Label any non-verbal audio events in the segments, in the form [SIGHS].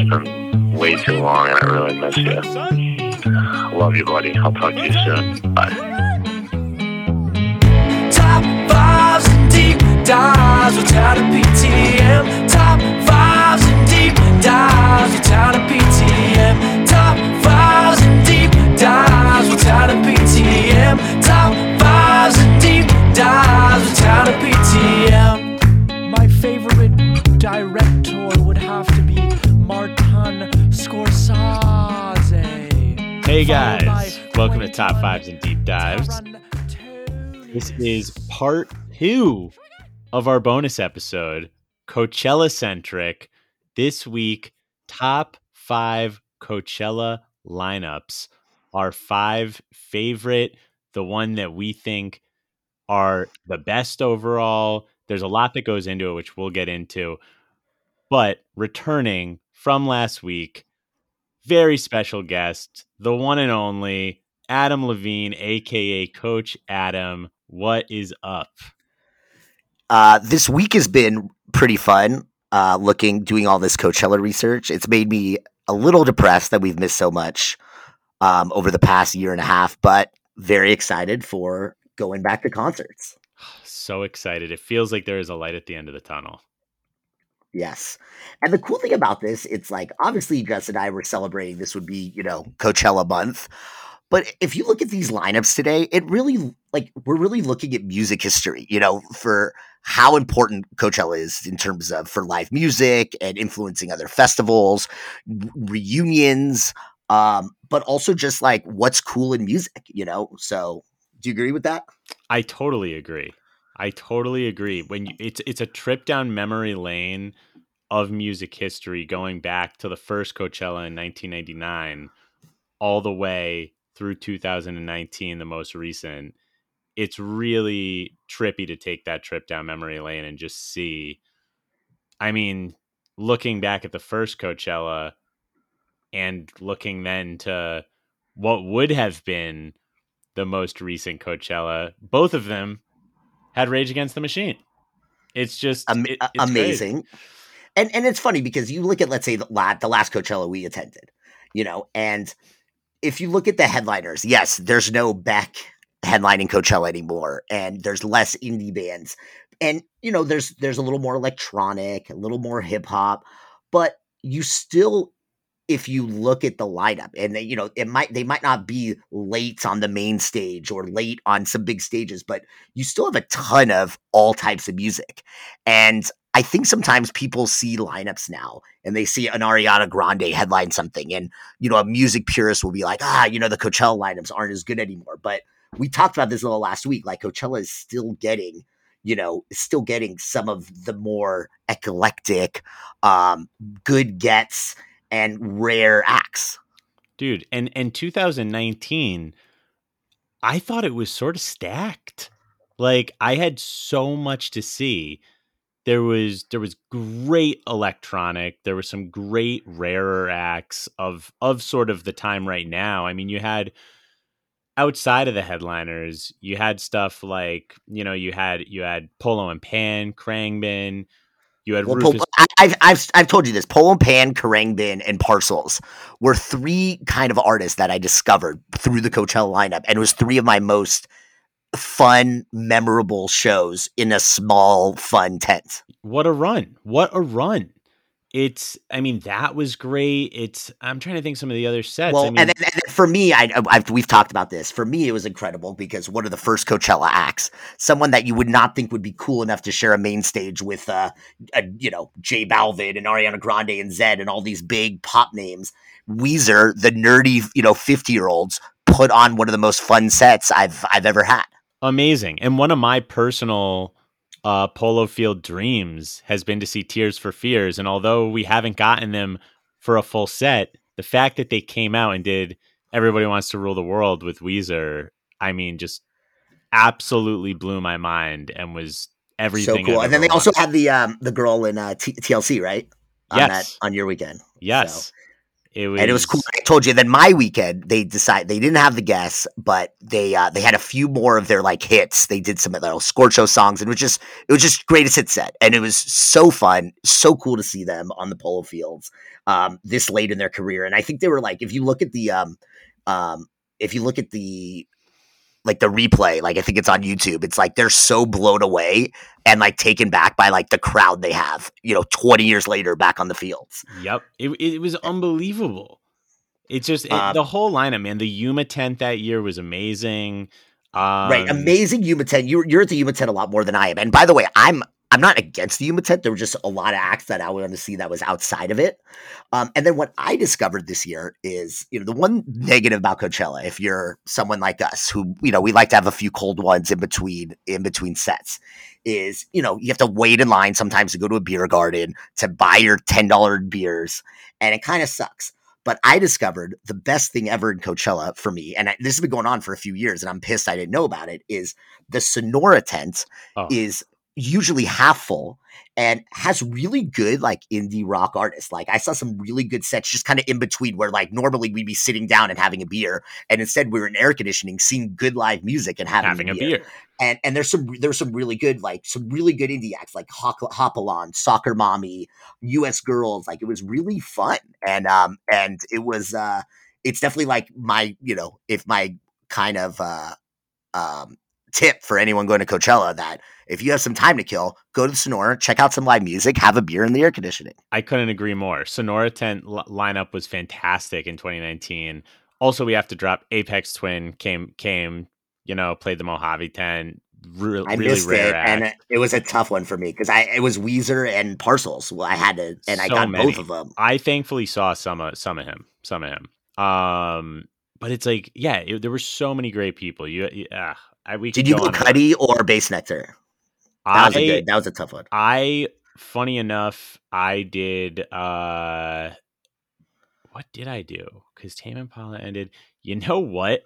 It's been way too long, and I really miss you. Love you, buddy. I'll talk to you soon. Bye. Top fives and deep dives without a PTM. Top fives and deep dives without a PTM. Top fives and deep dives without a PTM. Top fives and deep dives without a PTM. Hey guys, welcome to Top Fives and Deep Dives. This is part two of our bonus episode, Coachella centric. This week, top five Coachella lineups, our five favorite, the one that we think are the best overall. There's a lot that goes into it, which we'll get into. But returning from last week, very special guest, the one and only Adam Levine, aka Coach Adam. What is up? Uh, this week has been pretty fun. Uh, looking, doing all this Coachella research, it's made me a little depressed that we've missed so much um, over the past year and a half, but very excited for going back to concerts. [SIGHS] So excited. It feels like there is a light at the end of the tunnel. Yes. And the cool thing about this, it's like obviously Jess and I were celebrating this would be, you know, Coachella month. But if you look at these lineups today, it really like we're really looking at music history, you know, for how important Coachella is in terms of for live music and influencing other festivals, reunions, um, but also just like what's cool in music, you know? So do you agree with that? I totally agree. I totally agree. When you, it's it's a trip down memory lane of music history, going back to the first Coachella in 1999, all the way through 2019, the most recent. It's really trippy to take that trip down memory lane and just see. I mean, looking back at the first Coachella and looking then to what would have been the most recent Coachella, both of them had Rage Against the Machine. It's just Am- it- it's crazy. amazing. And and it's funny because you look at let's say the, la- the last Coachella we attended, you know, and if you look at the headliners, yes, there's no Beck headlining Coachella anymore, and there's less indie bands, and you know, there's there's a little more electronic, a little more hip hop, but you still if you look at the lineup and they, you know it might they might not be late on the main stage or late on some big stages but you still have a ton of all types of music. And i think sometimes people see lineups now and they see an ariana grande headline something and you know a music purist will be like ah you know the coachella lineups aren't as good anymore. But we talked about this a little last week like coachella is still getting you know still getting some of the more eclectic um good gets and rare acts. dude. And and 2019, I thought it was sort of stacked. Like I had so much to see. There was there was great electronic. There were some great rarer acts of of sort of the time right now. I mean, you had outside of the headliners, you had stuff like you know you had you had Polo and Pan, Khruangbin. You had Well, Rufus. I, I've, I've I've told you this. Polo and Pan, Khruangbin, and Parcels were three kind of artists that I discovered through the Coachella lineup, and it was three of my most fun, memorable shows in a small, fun tent. what a run what a run it's i mean that was great it's i'm trying to think some of the other sets well, I mean, and, then, and then for me, I, I've we've talked about this. For me, it was incredible because one of the first Coachella acts, someone that you would not think would be cool enough to share a main stage with, uh, a, you know, J Balvin and Ariana Grande and Zedd and all these big pop names. Weezer, the nerdy, you know, fifty year olds, put on one of the most fun sets I've I've ever had. amazing and one of my personal uh polo field dreams has been to see tears for fears and although we haven't gotten them for a full set the fact that they came out and did everybody wants to rule the world with weezer i mean just absolutely blew my mind and was everything so cool. And then they also had the um the girl in uh, T- TLC, right? On Yes. that on your weekend. yes It was, and it was cool. I told you. Then my weekend, they decide they didn't have the guests, but they uh, they had a few more of their like hits. They did some little Scorcho songs, and it was just it was just greatest hit set, and it was so fun, so cool to see them on the polo fields um, this late in their career. And I think they were like, if you look at the um, um, if you look at the like the replay, like I think it's on YouTube. It's like they're so blown away and like taken back by like the crowd they have, you know, 20 years later back on the fields. Yep. It, it was unbelievable. It's just it, Um, the whole lineup, man. The Yuma tent that year was amazing. Um, right. Amazing Yuma tent. You're you're at the Yuma tent a lot more than I am. And by the way, I'm I'm not against the Yuma tent. There were just a lot of acts that I wanted to see that was outside of it. Um, and then what I discovered this year is, you know, the one negative about Coachella, if you're someone like us who, you know, we like to have a few cold ones in between in between sets, is, you know, you have to wait in line sometimes to go to a beer garden to buy your $10 beers, and it kind of sucks. But I discovered the best thing ever in Coachella for me, and I, this has been going on for a few years, and I'm pissed I didn't know about it, is the Sonora tent Oh. is usually half full and has really good like indie rock artists. Like I saw some really good sets just kind of in between where like normally we'd be sitting down and having a beer and instead we are in air conditioning seeing good live music and having, having a beer. And and there's some there's some really good like some really good indie acts like Hop- Hopalon, Soccer Mommy, US Girls. Like it was really fun. And um and it was uh it's definitely like my, you know, if my kind of uh um tip for anyone going to Coachella that if you have some time to kill, go to the Sonora, check out some live music, have a beer in the air conditioning. I couldn't agree more. Sonora tent li- lineup was fantastic in 2019. Also, we have to drop Aphex Twin came came, you know, played the Mojave tent. Re- I really missed rare it, act. and it- was a tough one for me because I it was Weezer and Parcels. Well, I had to, and I got many. both of them. I thankfully saw some of some of him, some of him. Um, but it's like, yeah, it, there were so many great people. You, you uh, I, we Did you go go on and on. Cudi or Bassnectar? That was a good. That was a tough one. I, funny enough, I did. uh What did I do? Because Tame Impala ended. You know what?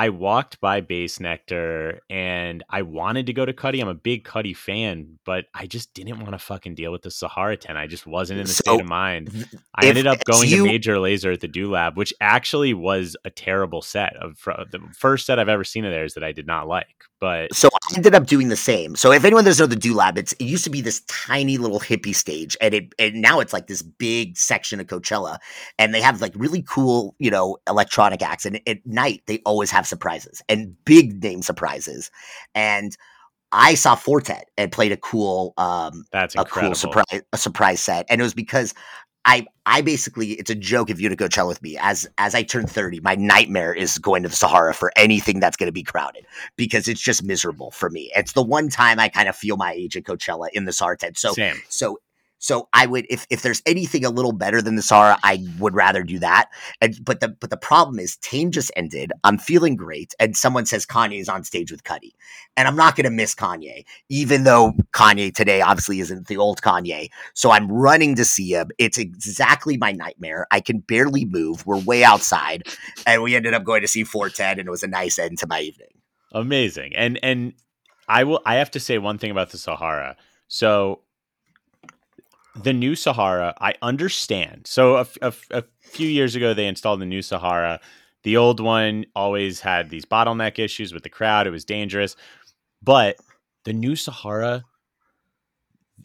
I walked by Bassnectar and I wanted to go to Cudi. I'm a big Cudi fan, but I just didn't want to fucking deal with the Sahara tent. I just wasn't in the So, state of mind. I ended up going you- to Major Lazer at the Do Lab, which actually was a terrible set of the first set I've ever seen of theirs that I did not like. But So I ended up doing the same. So if anyone doesn't know the Do Lab, it's it used to be this tiny little hippie stage, and it and now it's like this big section of Coachella, and they have like really cool, you know, electronic acts. And at night they always have surprises and big name surprises. And I saw Four Tet and played a cool um that's a cool surprise a surprise set. And it was because I I basically it's a joke if you to go chill with me. As as I turn 30 my nightmare is going to the Sahara for anything that's going to be crowded because it's just miserable for me. It's the one time I kind of feel my age at Coachella in the Sahara tent so Same. so so I would if if there's anything a little better than the Sahara, I would rather do that. And but the but the problem is Tame just ended. I'm feeling great, and someone says Kanye is on stage with Cudi, and I'm not gonna miss Kanye, even though Kanye today obviously isn't the old Kanye. So I'm running to see him. It's exactly my nightmare. I can barely move. We're way outside, and we ended up going to see Four Tet, and it was a nice end to my evening. amazing and and i will i have to say one thing about the sahara so the new sahara i understand. So a few years ago they installed the new sahara. The old one always had these bottleneck issues with the crowd. It was dangerous. But the new sahara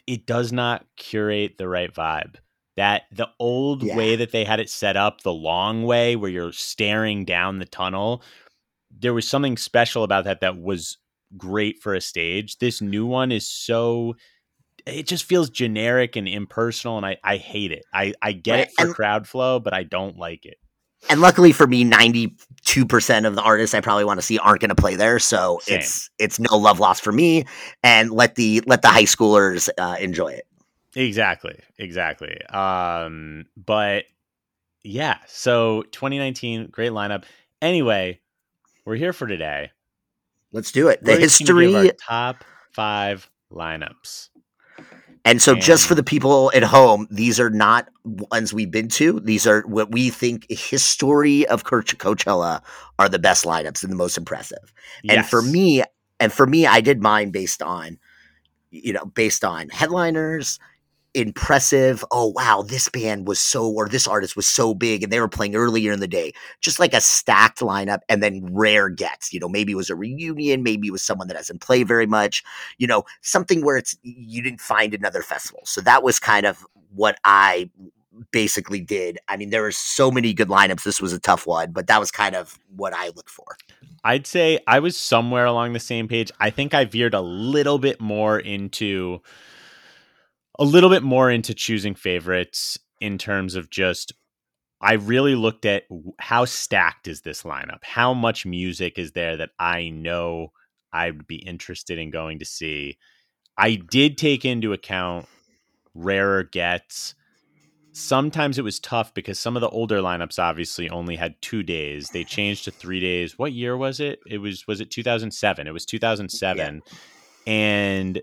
it does not curate the right vibe. That the old Yeah. way that they had it set up the long way where you're staring down the tunnel there was something special about that that was great for a stage. This new one is so it just feels generic and impersonal and I, I hate it. I, I get Right, it for and- crowd flow, but I don't like it. and luckily for me 92% of the artists i probably want to see aren't going to play there so Same. it's it's no love lost for me and let the let the high schoolers uh, enjoy it Exactly. Exactly. Um, but yeah, so 2019, great lineup. Anyway, we're here for today. let's do it the We're just gonna give history top five lineups. And so just for the people at home these are not ones we've been to. These are what we think history of coachella are the best lineups and the most impressive. And for me and for me i did mine based on you know based on headliners impressive. Oh wow, this band was so or this artist was so big and they were playing earlier in the day. Just like a stacked lineup and then rare gets. You know, maybe it was a reunion, maybe it was someone that hasn't played very much, you know, something where it's you didn't find another festival. So that was kind of what I basically did. I mean, there were so many good lineups. This was a tough one, but that was kind of what I looked for. I'd say I was somewhere along the same page. I think I veered a little bit more into a little bit more into choosing favorites in terms of just I really looked at how stacked is this lineup? How much music is there that I know I'd be interested in going to see? I did take into account rarer gets sometimes it was tough because some of the older lineups obviously only had two days. They changed to three days. What year was it? It was was it 2007? It was 2007, yeah. and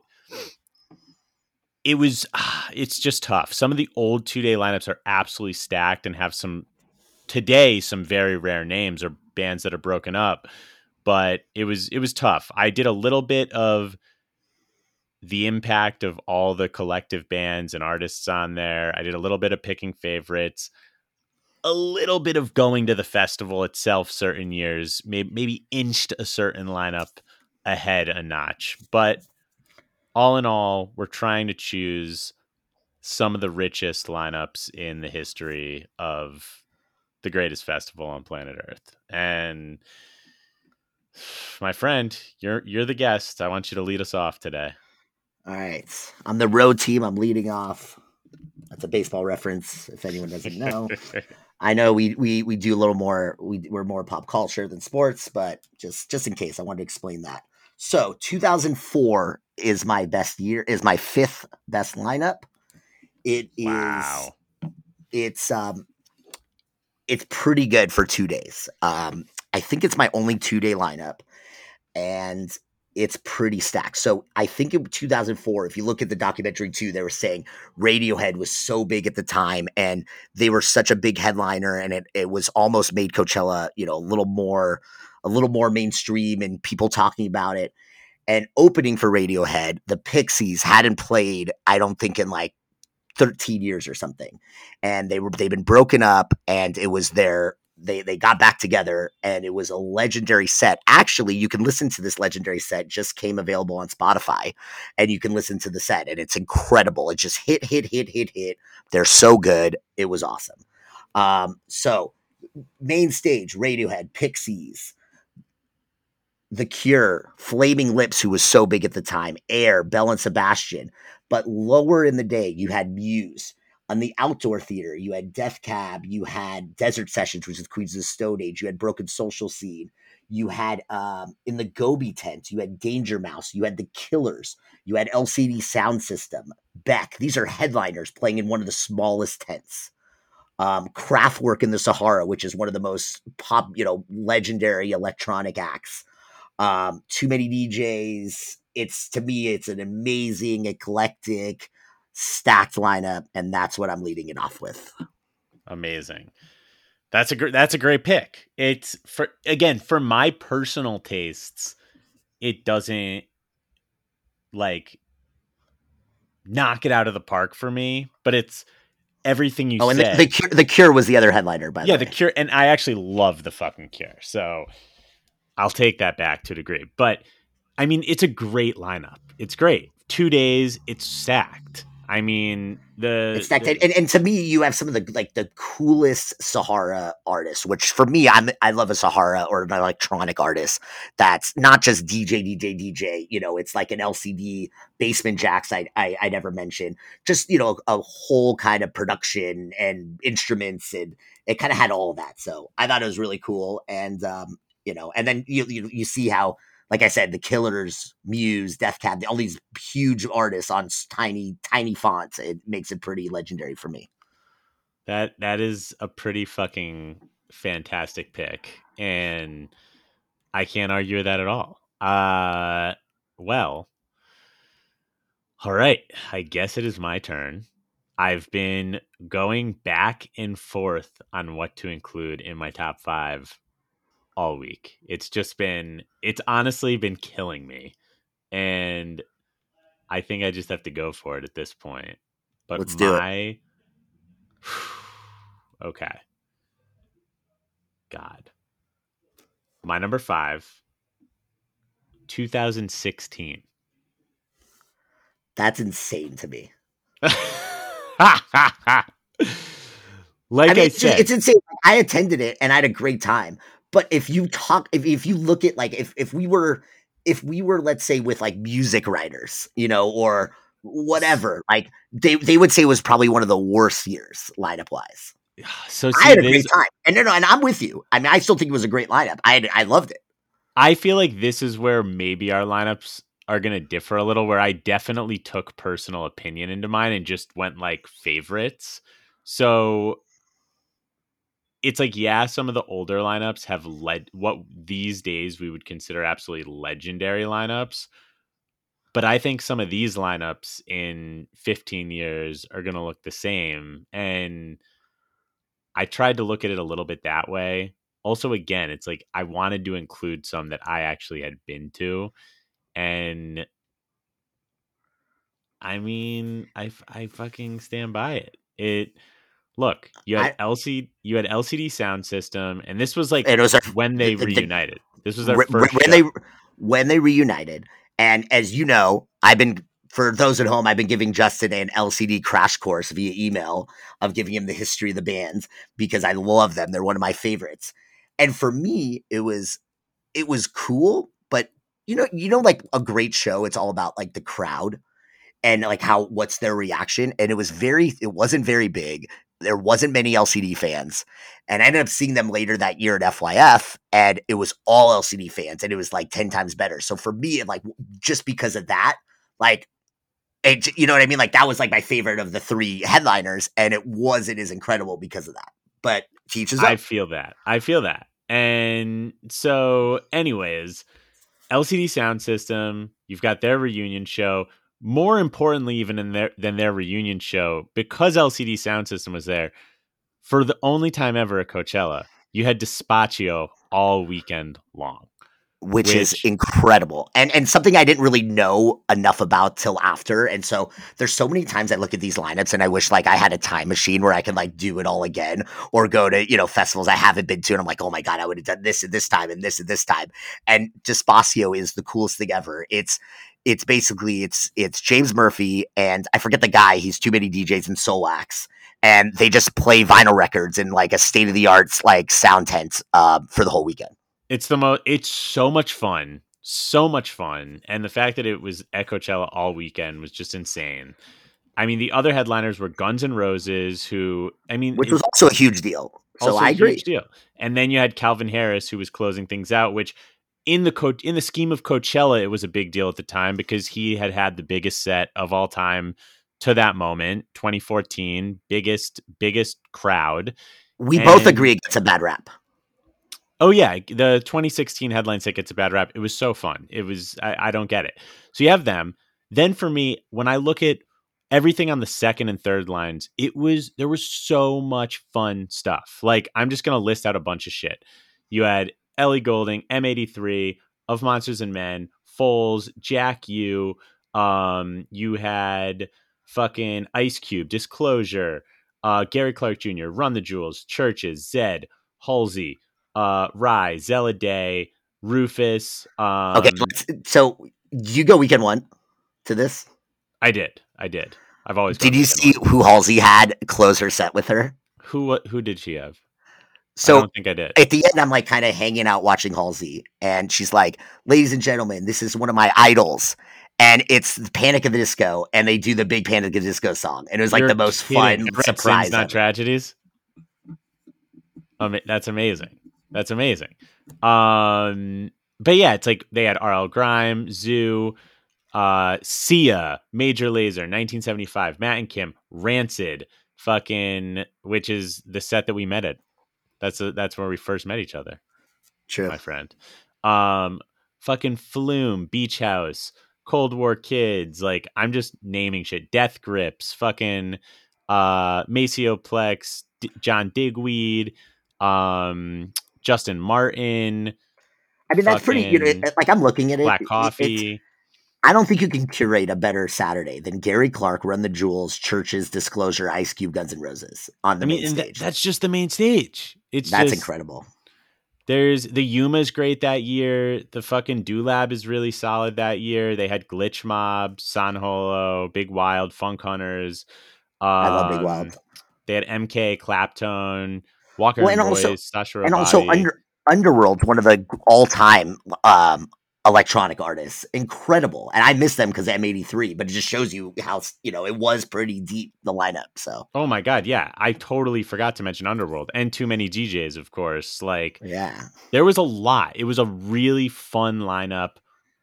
it was. Ah, it's just tough. Some of the old two day lineups are absolutely stacked and have some today some very rare names or bands that are broken up. But it was it was tough. I did a little bit of the impact of all the collective bands and artists on there. I did a little bit of picking favorites, a little bit of going to the festival itself certain years, maybe, maybe inched a certain lineup ahead a notch. But all in all, we're trying to choose some of the richest lineups in the history of the greatest festival on planet Earth. And my friend, you're you're the guest. I want you to lead us off today. All right. I'm the road team. I'm leading off. That's a baseball reference, if anyone doesn't know. [LAUGHS] I know we, we we do a little more. We, we're more pop culture than sports, but just just in case, I wanted to explain that. So 2004 is my best year. Is my fifth best lineup. It is. Wow. It's um. It's pretty good for two days. Um, I think it's my only two day lineup, and it's pretty stacked. So I think in 2004, if you look at the documentary too, they were saying Radiohead was so big at the time and they were such a big headliner and it, it was almost made Coachella, you know, a little more, a little more mainstream and people talking about it. And opening for Radiohead, the Pixies hadn't played, I don't think in like 13 years or something. And they were, they've been broken up and it was their they they got back together and it was a legendary set. Actually, you can listen to this legendary set just came available on Spotify and you can listen to the set and it's incredible. It just hit hit hit hit hit. They're so good. It was awesome. Um so main stage Radiohead, Pixies, The Cure, Flaming Lips who was so big at the time, Air, Belle and Sebastian, but lower in the day you had Muse on the outdoor theater, you had Death Cab, you had Desert Sessions, which is Queens of the Stone Age, you had Broken Social Scene, you had um, in the Gobi tent, you had Danger Mouse, you had the Killers, you had LCD Sound System, Beck. These are headliners playing in one of the smallest tents. Um, Kraftwerk in the Sahara, which is one of the most pop, you know, legendary electronic acts. Um, too many DJs. It's to me, it's an amazing, eclectic, stacked lineup, and that's what I'm leading it off with. Amazing. That's a great that's a great pick. It's for again, for my personal tastes, it doesn't like knock it out of the park for me, but it's everything you oh, and said. The, the, Cure, the Cure was the other headliner, by yeah, the, the Cure, and I actually love the fucking Cure, so I'll take that back to a degree. But I mean, it's a great lineup. It's great. Two days, it's stacked. I mean, the it's that, the, and, and to me, you have some of the like the coolest Sahara artists. Which for me, I'm I love a Sahara or an electronic artist that's not just DJ, DJ, DJ. You know, it's like an LCD Basement Jaxx I I, I never mentioned just you know a whole kind of production and instruments, and it kind of had all of that. So I thought it was really cool, and um, you know, and then you you, you see how like I said, the Killers, Muse, Death Cab, all these huge artists on tiny, tiny fonts. It makes it pretty legendary for me. That that is a pretty fucking fantastic pick, and I can't argue with that at all. Uh, well, all right. I guess it is my turn. I've been going back and forth on what to include in my top five all week. It's just been it's honestly been killing me. And I think I just have to go for it at this point. But Let's do it. my [SIGHS] okay. God. My number five, 2016. That's insane to me. [LAUGHS] like I I, mean, it's, said, it's insane. I attended it and I had a great time. But if you talk, if, if you look at like if if we were if we were let's say with like music writers, you know, or whatever, like they they would say it was probably one of the worst years lineup wise. [SIGHS] so I had a great time, and no, no, and I'm with you. I mean, I still think it was a great lineup. I had, I loved it. I feel like this is where maybe our lineups are going to differ a little, where I definitely took personal opinion into mine and just went like favorites. So it's like, yeah, some of the older lineups have led what these days we would consider absolutely legendary lineups. But I think some of these lineups in 15 years are going to look the same. And I tried to look at it a little bit that way also again it's like i wanted to include some that i actually had been to and i mean i i fucking stand by it it look you had lcd you had lcd sound system and this was like it was our, when they the- reunited this was their re- first when show. they when they reunited. And as you know, I've been for those at home, I've been giving Justin an LCD crash course via email of giving him the history of the bands because I love them. They're one of my favorites. And for me, it was it was cool, but you know, you know, like a great show, it's all about like the crowd and like how what's their reaction. And it was very, it wasn't very big. There wasn't many LCD fans. And I ended up seeing them later that year at FYF, and it was all LCD fans, and it was like 10 times better. So for me, it, like just because of that, like it, you know what I mean? Like that was like my favorite of the three headliners, and it wasn't as incredible because of that. But teaches I feel that. I feel that. And so, anyways, LCD Sound System, you've got their reunion show. More importantly, even in their than their reunion show, because LCD Sound System was there for the only time ever at Coachella, you had Despacio all weekend long. which, is incredible and and something I didn't really know enough about till after. And so there's so many times I look at these lineups and I wish like I had a time machine where I could like do it all again or go to you know festivals I haven't been to and I'm like oh my god I would have done this at this time and this at this time. And Despacio is the coolest thing ever. It's it's basically it's it's James Murphy and I forget the guy. He's too many DJs in Soulwax. And they just play vinyl records in like a state of the art like sound tent uh, for the whole weekend. It's the most. It's so much fun, so much fun, and the fact that it was at Coachella all weekend was just insane. I mean, the other headliners were Guns N' Roses, who I mean, which was also a huge deal. So I a agree. huge deal. And then you had Calvin Harris, who was closing things out, which in the co- in the scheme of Coachella, it was a big deal at the time because he had had the biggest set of all time to that moment, 2014, biggest biggest crowd. We both agree it's a bad rap. Oh yeah, the 2016 headline gets a bad rap. It was so fun. It was I, I don't get it. So you have them. Then for me, when I look at everything on the second and third lines, it was there was so much fun stuff. Like I'm just gonna list out a bunch of shit. You had Ellie Goulding, M83, of Monsters and Men, Foals, Jack U. Um, you had fucking Ice Cube, Disclosure, uh, Gary Clark Jr., Run the Jewels, Churches, Zedd, Halsey, uh, Rhye, Zeladay, Rufus. Um, Okay, so you go weekend one to this. I did, I did. I've always. Did you see one. who Halsey had close her set with her? who? What? Who did she have? I So don't think I did. at the end, I'm like kind of hanging out watching Halsey, and she's like, "Ladies and gentlemen, this is one of my idols." And it's the Panic of the Disco, and they do the big Panic of the Disco song, and it was like You're the most kidding. fun sings surprise. not ever. tragedies. Um, that's amazing. That's amazing. Um, but yeah, it's like they had RL Grime, Zhu, uh, Sia, Major Lazer, 1975, Matt and Kim, Rancid, fucking, which is the set that we met at. That's a, that's where we first met each other True. my friend. Um, fucking Flume, Beach House, Cold War Kids. Like I'm just naming shit. Death Grips, fucking uh, Maceo Plex, D- John Digweed, um, Justin Martin, I mean, that's pretty. You know, like I'm looking at it. Black it- Coffee. I don't think you can curate a better Saturday than Gary Clark, Run the Jewels, Churches, Disclosure, Ice Cube, Guns N' Roses on the I mean, main and stage. that's just the main stage. It's That's just- incredible. There's the Yuma's great that year. The fucking Doolab is really solid that year. They had Glitch Mob, San Holo, Big Wild, Funk Hunters. Um, I love Big Wild. They had MK, Claptone, Walker Well, and, and also- Boys, Sasha And also, Under Underworld, one of the all-time um, electronic artists, incredible. And I miss them because M83, but it just shows you how you know it was pretty deep the lineup. So Oh my god, yeah. I totally forgot to mention Underworld and too many DJs, of course. Like yeah, there was a lot. It was a really fun lineup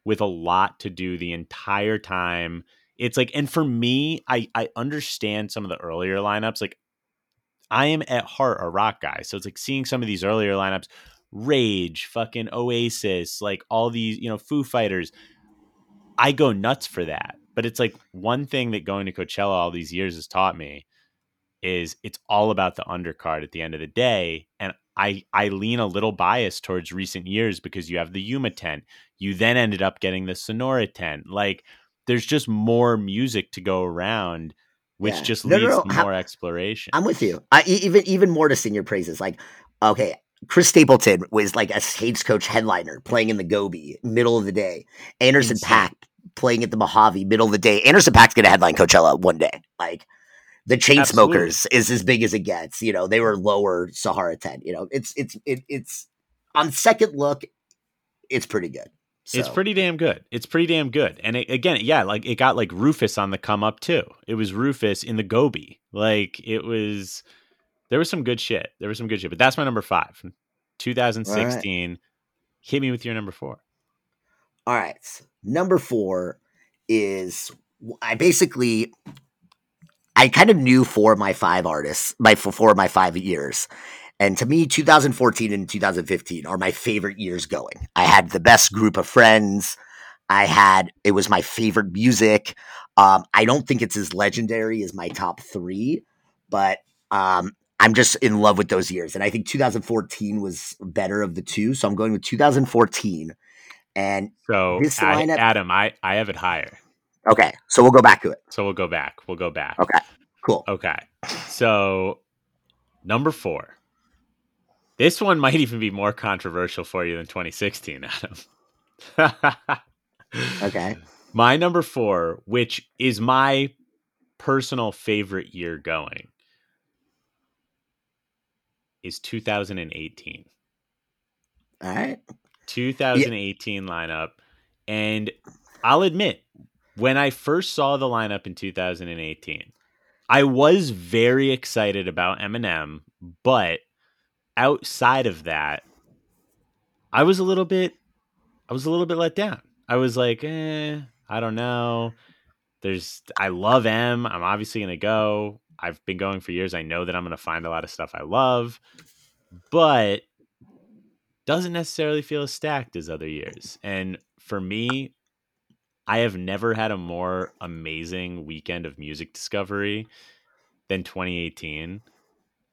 with a lot to do the entire time. It's like, and for me, I I understand some of the earlier lineups. Like, I am at heart a rock guy, so it's like seeing some of these earlier lineups, Rage, fucking Oasis, like all these, you know, Foo Fighters. I go nuts for that. But it's like one thing that going to Coachella all these years has taught me is it's all about the undercard at the end of the day. And I I lean a little biased towards recent years because you have the Yuma tent. You then ended up getting the Sonora tent. Like there's just more music to go around, which Yeah. just No, no, leads no, to how- more exploration. I'm with you. I, even even more to sing your praises. Like, okay, Chris Stapleton was like a stagecoach headliner playing in the Gobi, middle of the day. Anderson Insane. Paak playing at the Mojave, middle of the day. Anderson Paak's gonna headline Coachella one day. Like, the Chainsmokers is as big as it gets. You know, they were lower Sahara tent. You know, it's it's it, it's on second look, it's pretty good. It's pretty damn good. It's pretty damn good. And it, again, yeah, like it got like Rufus on the come up too. It was Rufus in the Gobi. Like it was, there was some good shit. There was some good shit. But that's my number five. 2016. Hit me with your number four. All right. Number four is I basically I kind of knew four of my five artists, my for four of my five years. And to me, 2014 and 2015 are my favorite years going. I had the best group of friends. I had it was my favorite music. Um, I don't think it's as legendary as my top three, but um, I'm just in love with those years. And I think 2014 was better of the two. So I'm going with 2014. And So This lineup- Adam, I, I have it higher. okay, so we'll go back to it. So we'll go back. We'll go back. Okay. Cool. Okay. So number four. This one might even be more controversial for you than 2016, Adam. Okay. [LAUGHS] My number four, which is my personal favorite year going, is 2018. All right. 2018 lineup. And I'll admit, when I first saw the lineup in 2018, I was very excited about Eminem, but outside of that, I was a little bit I was a little bit let down. I was like, eh, I don't know. There's I love M. I'm obviously gonna go. I've been going for years. I know that I'm gonna find a lot of stuff I love, but doesn't necessarily feel as stacked as other years. And for me, I have never had a more amazing weekend of music discovery than 2018.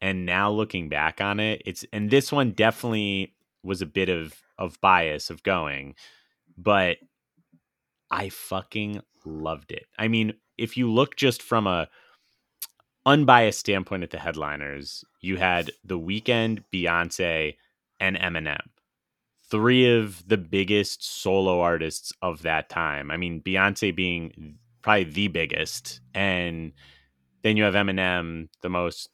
And now looking back on it, it's and this one definitely was a bit of of bias of going, but I fucking loved it. I mean, if you look just from a unbiased standpoint at the headliners, you had The Weeknd, Beyonce, and Eminem. Three of the biggest solo artists of that time. I mean, Beyonce being probably the biggest, and then you have Eminem, the most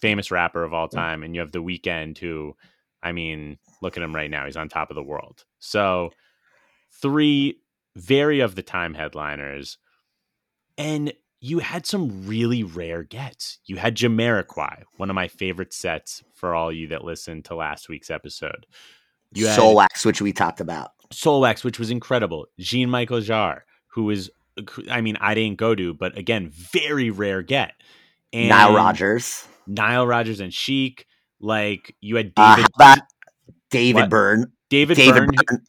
famous rapper of all time, and you have The Weeknd, who, I mean, look at him right now; he's on top of the world. So, three very of the time headliners, and you had some really rare gets. You had Jamiroquai, one of my favorite sets for all you that listened to last week's episode. You had Soulwax, which we talked about. Soulwax, which was incredible. Jean-Michel Jarre, who was, I mean, I didn't go to, but again, very rare get. And Nile Rodgers. Nile Rodgers and Chic. Like you had Uh, David, about David What? Byrne. David, David Byrne, Byrne.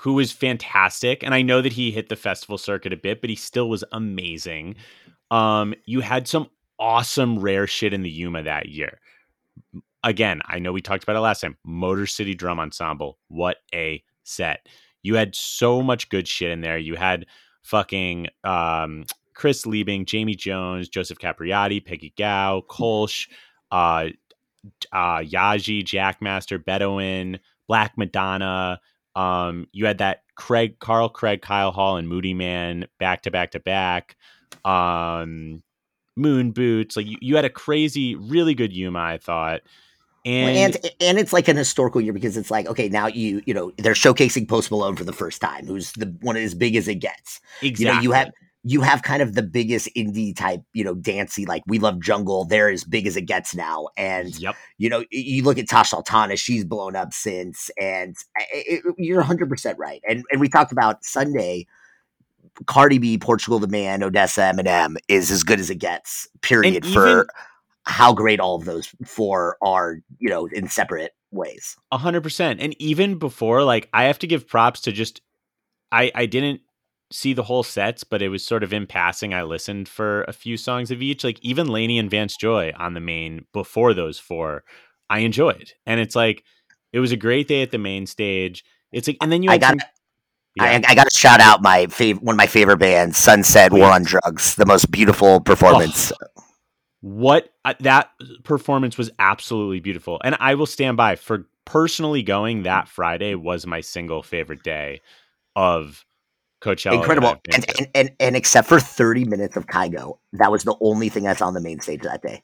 Who was fantastic. And I know that he hit the festival circuit a bit, but he still was amazing. Um, you had some awesome rare shit in the Yuma that year. Again, I know we talked about it last time. Motor City Drum Ensemble. What a set. You had so much good shit in there. You had fucking um, Chris Liebing, Jamie Jones, Joseph Capriati, Peggy Gou, Kolsch, uh, uh, Yaeji, Jackmaster, Bedouin, Black Madonna. Um, you had that Craig, Carl Craig, Kyle Hall, and Moodymann back to back to back. Um, Moon Boots, like you, you had a crazy, really good Yuma, I thought. And, and and it's like an historical year because it's like okay now you you know they're showcasing Post Malone for the first time, who's the one as big as it gets. exactly. You know you have you have kind of the biggest indie type you know dancey like We Love Jungle. They're as big as it gets now, and Yep. you know you look at Tash Sultana, she's blown up since, and I- I- I- you're 100 percent right. And and we talked about Sunday. Cardi B, Portugal the Man, ODESZA, Eminem is as good as it gets. Period. even- for how great all of those four are, you know, in separate ways. Hundred percent. And even before, like I have to give props to just I I didn't see the whole sets, but it was sort of in passing. I listened for a few songs of each. Like even LANY and Vance Joy on the main before those four, I enjoyed. And it's like it was a great day at the main stage. It's like and then you I got some, yeah. I, I got to shout out my fav- one of my favorite bands, Sunset War on Drugs. The most beautiful performance. what uh, that performance was absolutely beautiful and i will stand by for personally going that friday was my single favorite day of coachella Incredible. And, and, and and except for 30 minutes of Kygo, that was the only thing that's on the main stage that day.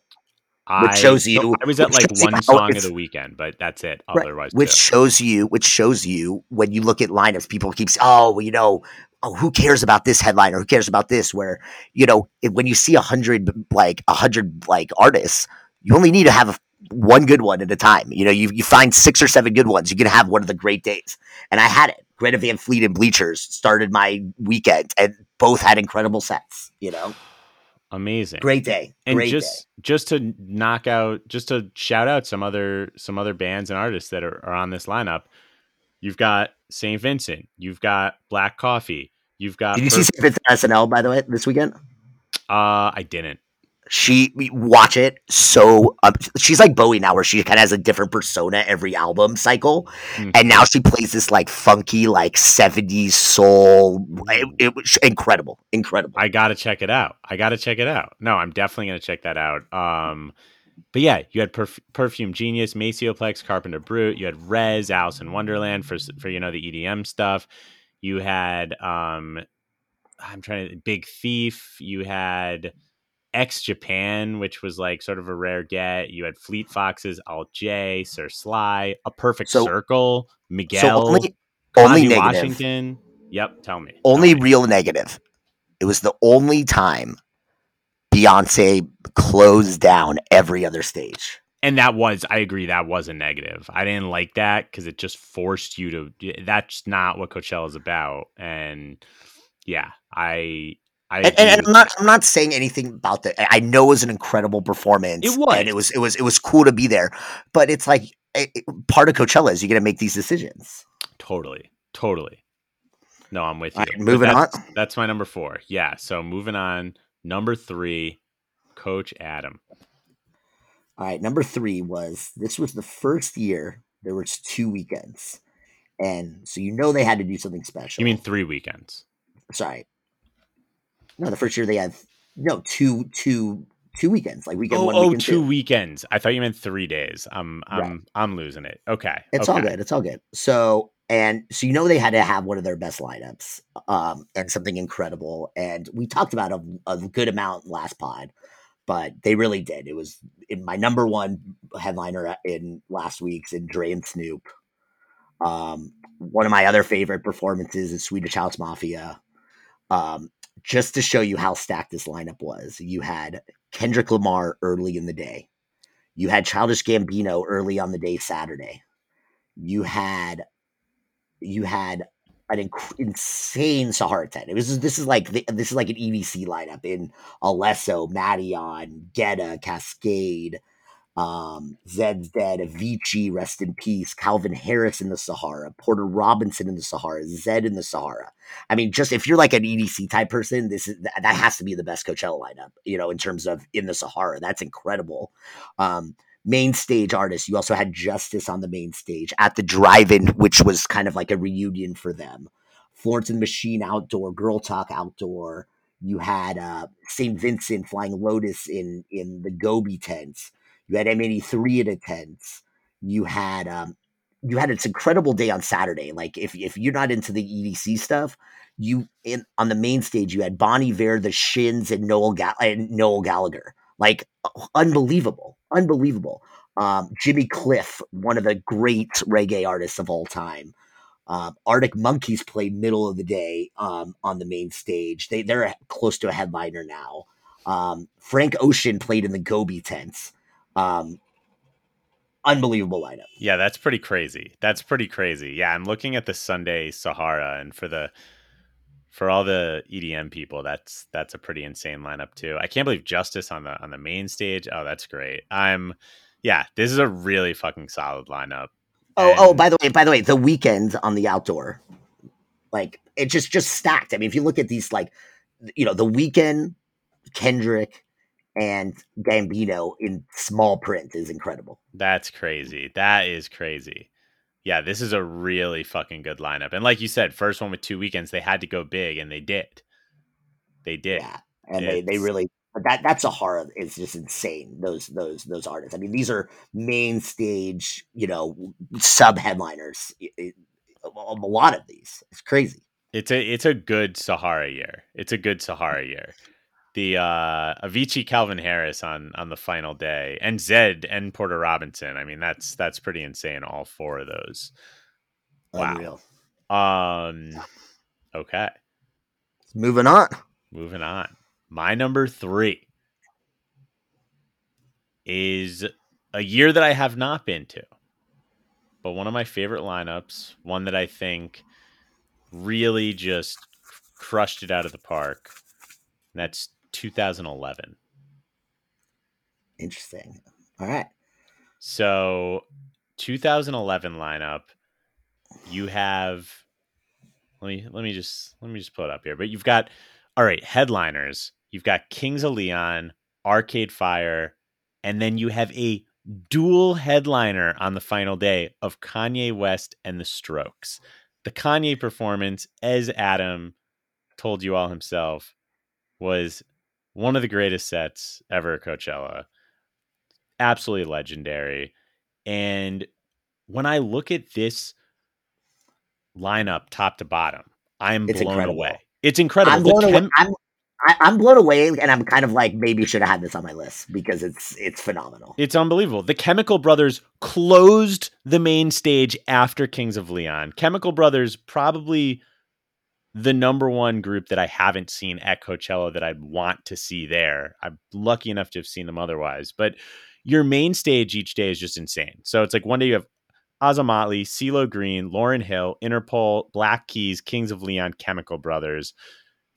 I, shows you- i was at like [LAUGHS] one song of the weekend but that's it Right, otherwise which too. shows you which shows you when you look at lineups people keep saying oh well, you know oh who cares about this headliner? Who cares about this? Where you know if, when you see a hundred like a hundred like artists you only need to have one good one at a time. You know you, you find six or seven good ones you can have one of the great days. And i had it greta van fleet and bleachers started my weekend and both had incredible sets you know amazing great day and great just day. just to knock out just to shout out some other some other bands and artists that are, are on this lineup you've got st vincent you've got black coffee you've got did you see St. Vincent snl by the way this weekend uh i didn't she watch it so um, she's like bowie now where she kind of has a different persona every album cycle Mhm. and now she plays this like funky like 70s soul it, it was incredible incredible I gotta check it out. I gotta check it out. No, I'm definitely gonna check that out. Um, but yeah, you had Perf- Perfume Genius, Maceo Plex, Carpenter Brut. You had REZZ, Alice in Wonderland for for you know the EDM stuff. You had um, I'm trying to Big Thief. You had X Japan, which was like sort of a rare get. You had Fleet Foxes, Alt J, Sir Sly, A Perfect So- Circle, so Miguel, only only negative Washington. Yep, tell me. only Tell me. real negative it was the only time beyonce closed down every other stage and that was i agree that was a negative i didn't like that because it just forced you to that's not what coachella is about and yeah i i and, and, and I'm not I'm not saying anything about that. I- know it was an incredible performance. It was. and it was it was it was cool to be there. But it's like it, it- part of Coachella is you got to make these decisions. totally totally no i'm with you right, moving on. that's, that's my number four yeah so moving on number three coach adam All right, number three was this was the first year there was two weekends, and so you know they had to do something special. you mean three weekends sorry? No, the first year they had no two two two weekends like weekend oh, one oh weekend two weekends i thought you meant three days i'm i'm Right. i'm losing it okay It's okay. all good. It's all good. So and so you know they had to have one of their best lineups, um, and something incredible. And we talked about a, a good amount last pod, but they really did. It was in my number one headliner in last week's in Dre and Snoop. Um, one of my other favorite performances is Swedish House Mafia. Um, just to show you how stacked this lineup was, you had Kendrick Lamar early in the day. You had Childish Gambino early on the day Saturday. You had you had an inc- insane Sahara tent. It was this is like this is like an EDC lineup in Alesso, Madeon, Guetta, Kaskade, um, Zedd's Dead, Avicii, Rest in Peace, Calvin Harris in the Sahara, Porter Robinson in the Sahara, Zed in the Sahara. I mean, just if you're like an EDC type person, this is that has to be the best Coachella lineup, you know, in terms of in the Sahara. That's incredible. Um, main stage artists. You also had Justice on the main stage at the drive-in, which was kind of like a reunion for them. Florence and the Machine outdoor, Girl Talk outdoor. You had uh, St. Vincent Flying Lotus in in the Gobi tents. You had M83 in a tents. You had um, you had this incredible day on Saturday. Like if if you're not into the EDC stuff, you in on the main stage you had Bon Iver, the Shins, and Noel Ga- and Noel Gallagher. Like unbelievable, unbelievable. Um, Jimmy Cliff, one of the great reggae artists of all time. Um, Arctic Monkeys played middle of the day um, on the main stage. They they're close to a headliner now. Um, Frank Ocean played in the Gobi tents. Um, unbelievable lineup. Yeah, that's pretty crazy. That's pretty crazy. Yeah, I'm looking at the Sunday Sahara, and for the for all the EDM people, that's that's a pretty insane lineup too. I can't believe Justice on the on the main stage. Oh, that's great. I'm yeah, this is a really fucking solid lineup. Oh, oh, by the way, by the way, the Weeknd on the outdoor, like it just just stacked. I mean, if you look at these, like you know, the Weeknd, Kendrick, and Gambino in small print is incredible. That's crazy. That is crazy. Yeah, this is a really fucking good lineup. And like you said, first one with two weekends, they had to go big, and they did. They did. Yeah, and they, they really that that's a horror. It's just insane. Those those those artists. I mean, these are main stage, you know, sub headliners. A lot of these. It's crazy. It's a it's a good Sahara year. It's a good Sahara year. The uh Avicii Calvin Harris on on the final day and Zedd and Porter Robinson. I mean that's that's pretty insane all four of those. Wow. Unreal. Um okay, Moving on. moving on. My number 3 is a year that I have not been to. But one of my favorite lineups, one that I think really just crushed it out of the park. And that's 2011. Interesting. All right. So, 2011 lineup, you have let me let me just let me just pull it up here. But you've got all right, headliners. You've got Kings of Leon, Arcade Fire, and then you have a dual headliner on the final day of Kanye West and the Strokes. The Kanye performance, as Adam told you all himself, was one of the greatest sets ever at Coachella. Absolutely legendary. And when I look at this lineup top to bottom, I'm It's blown incredible. away. It's incredible. I'm blown away. I'm I'm blown away, and I'm kind of like maybe should have had this on my list because it's it's phenomenal. It's unbelievable. The Chemical Brothers closed the main stage after Kings of Leon. Chemical Brothers probably the number one group that I haven't seen at Coachella that I'd want to see there. I'm lucky enough to have seen them otherwise, but your main stage each day is just insane. So it's like one day you have Ozomatli, CeeLo Green, Lauryn Hill, Interpol, Black Keys, Kings of Leon, Chemical Brothers.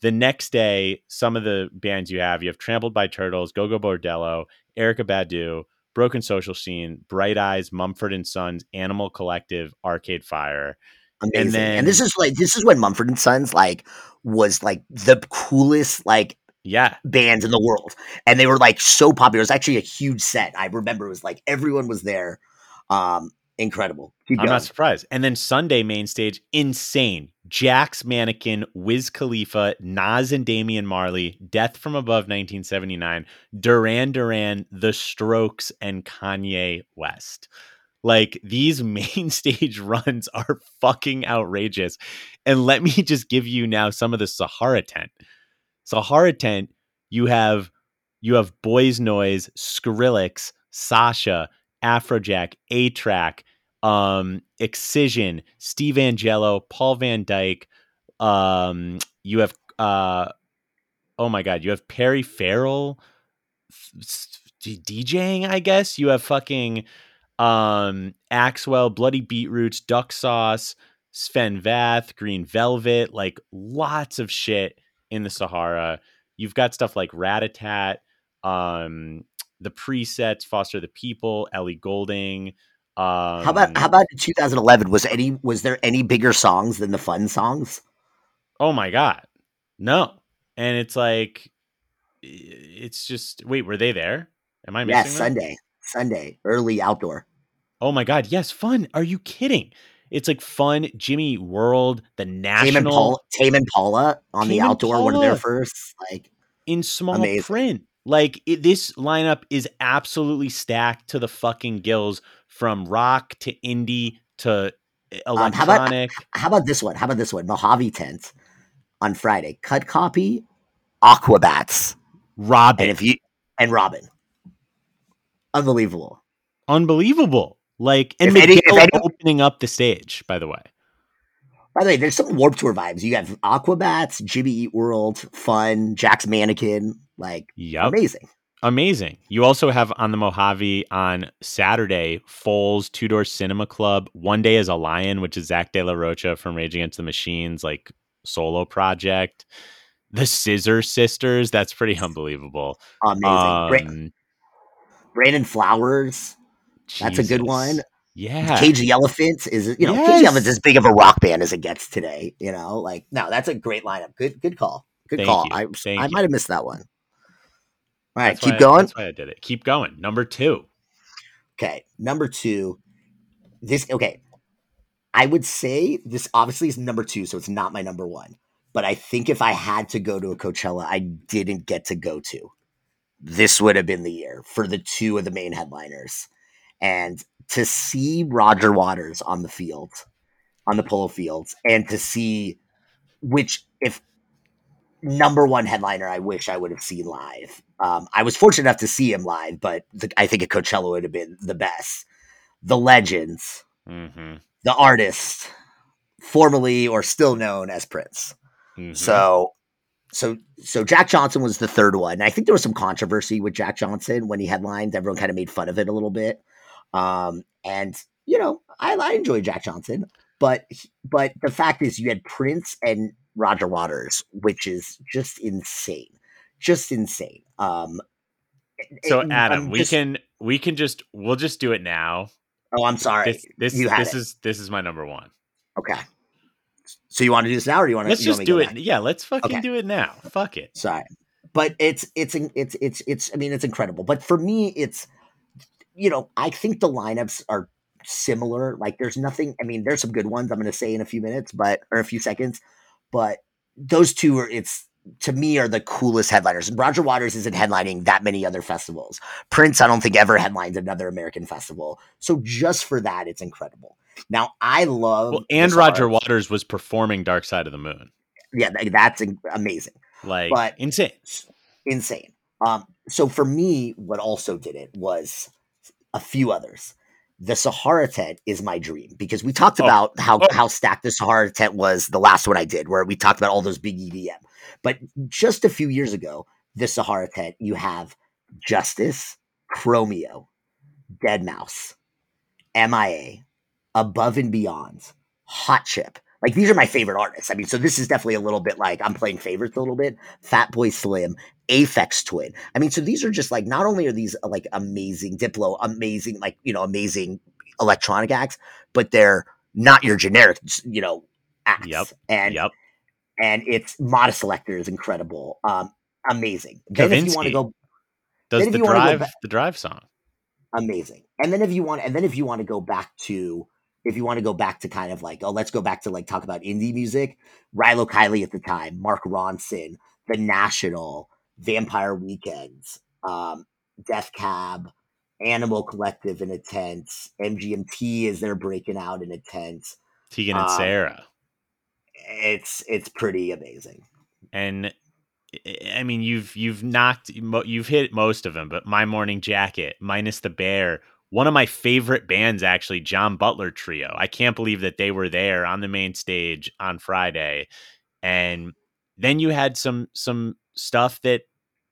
The next day, some of the bands you have, you have Trampled by Turtles, Gogol Bordello, Erykah Badu, Broken Social Scene, Bright Eyes, Mumford and Sons, Animal Collective, Arcade Fire. Amazing. And, then- this is like this is when Mumford and Sons like was like the coolest like Yeah, bands in the world, and they were like so popular. It was actually a huge set. I remember it was like everyone was there. Um, incredible. Keep I'm going. not surprised. And then Sunday main stage, insane. Jack's Mannequin, Wiz Khalifa, Nas and Damian Marley, Death from Above 1979, Duran Duran, The Strokes, and Kanye West. Like these [LAUGHS] main stage runs are fucking outrageous. And let me just give you now some of the Sahara tent. Sahara tent, you have you have Boys Noize, Skrillex, Sasha, Afrojack, A-Trak, um, Excision, Steve Angello, Paul van Dyk. Um, you have uh, oh my god, you have Perry Farrell DJing. I guess you have fucking um Axwell, Bloody Beetroots, Duck Sauce, Sven Vath, Green Velvet, like lots of shit in the Sahara. You've got stuff like Ratatat, um, the presets, Foster the People, Ellie Goulding. Um, How about how about 2011? Was any was there any bigger songs than the fun songs? Oh my god, no! And it's like, it's just wait, were they there? Am I missing? Yeah? Sunday. Sunday, early outdoor. Oh my god, yes, fun. Are you kidding? It's like fun. Jimmy World, the Tame and national Paula, Tame Impala on the Tame and outdoor, one of their first. Like, in small Amazing. print. Like it, this lineup is absolutely stacked to the fucking gills, from rock to indie to eh, Um, how about- electronic. how about this one? How about this one? Mojave tent on Friday. Cut copy, Aquabats, Robyn, and if you and Robyn, unbelievable. unbelievable. Like and If any- if any- opening up the stage. By the way, By the way, there's some Warp Tour vibes. You have Aquabats, Jimmy Eat World, Fun, Jack's Mannequin, like yep, amazing. amazing. You also have on the Mojave on Saturday, Foals Two Door Cinema Club. One Day as a Lion, which is Zach De La Rocha from Rage Against the Machines, like solo project. The Scissor Sisters, that's pretty unbelievable. Amazing. Um, Brandon Flowers, that's a good one. Yeah. Cage the Elephant is you know Cage Yes. the Elephant's as big of a rock band as it gets today. You know, like no, that's a great lineup. Good, good call. Good Thank call. you. I Thank I might have missed that one. All right, That's keep going. That's why I did it. Keep going. Number two. Okay, number two. This okay. I would say this obviously is number two, so it's not my number one. But I think if I had to go to a Coachella I didn't get to go to, this would have been the year for the two of the main headliners. And to see Roger Waters on the field, on the polo fields, and to see which if number one headliner I wish I would have seen live. Um, I was fortunate enough to see him live, but the, I think a Coachella would have been the best. The legends, Mm-hmm. the artist, formerly or still known as Prince. Mm-hmm. So, so, so Jack Johnson was the third one. I think there was some controversy with Jack Johnson when he headlined. Everyone kind of made fun of it a little bit. Um, and you know, I, I enjoy Jack Johnson, but but the fact is, you had Prince and Roger Waters, which is just insane, just insane. Um, so and Adam, we just- can we can just we'll just do it now. Oh, I'm sorry. This this this it. is this is my number one. Okay. So you want to do this now, or you want to? Let's just do it. Yeah, let's fucking Okay. do it now. Fuck it. Sorry, but it's it's it's it's it's. I mean, it's incredible. But for me, it's you know, I think the lineups are similar. Like, there's nothing. I mean, there's some good ones. I'm going to say in a few minutes, but or a few seconds. But those two are. It's to me are the coolest headliners. Roger Waters isn't headlining that many other festivals. Prince, I don't think ever headlines another American festival. So just for that, it's incredible. Now I love Well, and Roger Sahara. Waters was performing Dark Side of the Moon. Yeah, that's amazing. Like But- insane. insane. Um, so for me, what also did it was a few others. The Sahara tent is my dream because we talked Oh. about how Oh. how stacked the Sahara tent was the last one I did, where we talked about all those big EDM. But just a few years ago, the Sahara tent, you have Justice, Chromeo, deadmau5, MIA, Above and Beyond, Hot Chip. Like these are my favorite artists. I mean, so this is definitely a little bit like I'm playing favorites a little bit. Fat Boy Slim, Aphex Twin. I mean, so these are just like not only are these uh, like amazing Diplo, amazing like you know amazing electronic acts, but they're not your generic you know acts. Yep, And Yep. and it's Modeselektor is incredible, um, amazing. Then if you want to go Does the drive back- the drive song? amazing. And then if you want, and then if you want to go back to, if you want to go back to kind of like, oh, let's go back to like talk about indie music. Rilo Kiley at the time, Mark Ronson, The National, Vampire Weekends, um, Death Cab, Animal Collective in a tent, MGMT is they're breaking out in a tent. Tegan and Um, Sarah. It's it's pretty amazing. and I- I mean you've you've knocked mo- you've hit most of them, but My Morning Jacket, minus the Bear, one of my favorite bands actually, John Butler Trio. I can't believe that they were there on the main stage on Friday, and then you had some some stuff that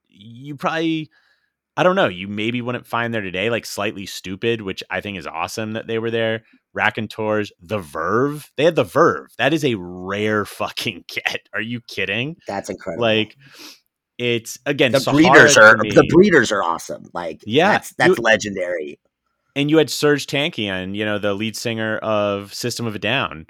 you probably I don't know you maybe wouldn't find there today, like Slightly Stoopid, which I think is awesome that they were there. Raconteurs, The Verve, they had The Verve. That is a rare [LAUGHS] fucking get. Are you kidding? That's incredible. Like it's again the Sahara breeders are the breeders are awesome. Like Yeah, that's that's you- legendary. And you had Serj Tankian, you know, the lead singer of System of a Down.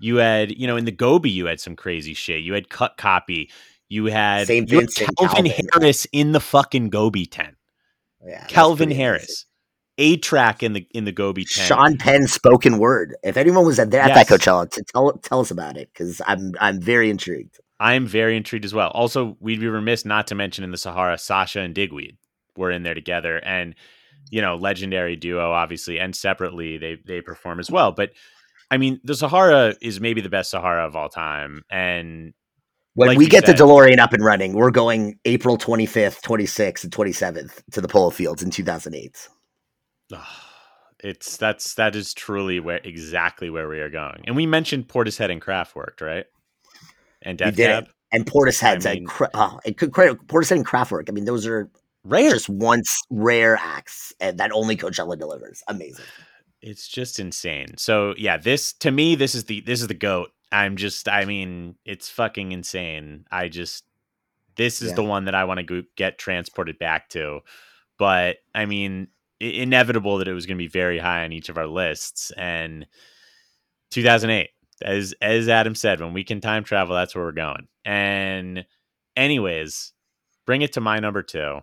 You had, you know, in the Gobi, you had some crazy shit. You had Cut Copy. You had, you had Calvin Calvin. Harris in the fucking Gobi tent. Yeah, Calvin Harris. amazing. A-Trak in the in the Gobi tent. Sean Penn spoken word. If anyone was at, there at that Yes. Coachella, to tell tell us about it because I'm I'm very intrigued. I'm very intrigued as well. Also, we'd be remiss not to mention in the Sahara, Sasha and Digweed were in there together, and you know, legendary duo, obviously, and separately they they perform as well. But I mean, the Sahara is maybe the best Sahara of all time, and When Like we get said. the DeLorean up and running, we're going April 25th, 26th, and 27th to the Polo Fields in 2008. it's that's that is truly where exactly where we are going. And we mentioned Portishead and Kraftwerk, right? And Death Cab. And Portishead's I mean- cra- oh, it could Portishead and Kraftwerk. I mean, those are rare. just once rare acts and that only Coachella delivers. Amazing. it's just insane. So yeah, this to me, this is the this is the goat. I'm just, I mean, it's fucking insane. I just, this is Yeah. the one that I want to go, get transported back to. But I mean, inevitable that it was going to be very high on each of our lists. And 2008, as as Adam said, when we can time travel, that's where we're going. And anyways, bring it to my number two.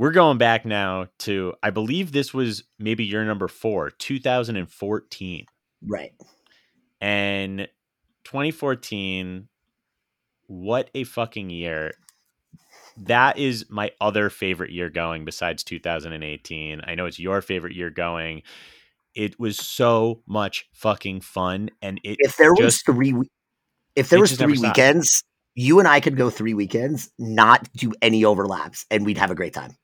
We're going back now to, I believe this was maybe your number four, 2014. Right. And 2014, what a fucking year. That is my other favorite year going besides 2018. I know it's your favorite year going. It was so much fucking fun. And it If there was three, if there was just three weekends, you and I could go three weekends, not do any overlaps, and we'd have a great time.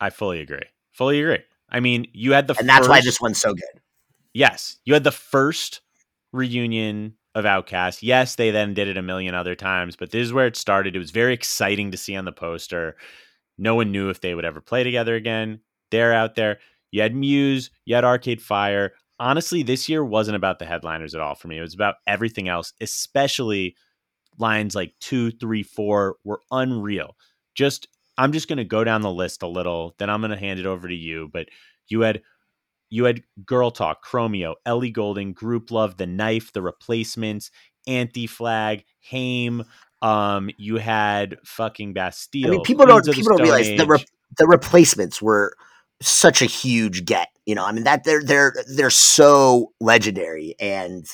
I fully agree. Fully agree. I mean, you had the And that's why this one's so good. Yes, you had the first reunion of OutKast. Yes, they then did it a million other times, but this is where it started. It was very exciting to see on the poster. No one knew if they would ever play together again. They're out there. You had Muse, you had Arcade Fire. Honestly, this year wasn't about the headliners at all for me. It was about everything else, especially lines like two, three, four were unreal. Just, I'm just going to go down the list a little, then I'm going to hand it over to you. But you had you had Girl Talk, Chromeo, Ellie Goulding, Group Love, The Knife, The Replacements, Anti Flag, Haim. Um, you had fucking Bastille. I mean, people don't people don't realize the re- the replacements were such a huge get. You know, I mean that they're they're they're so legendary, and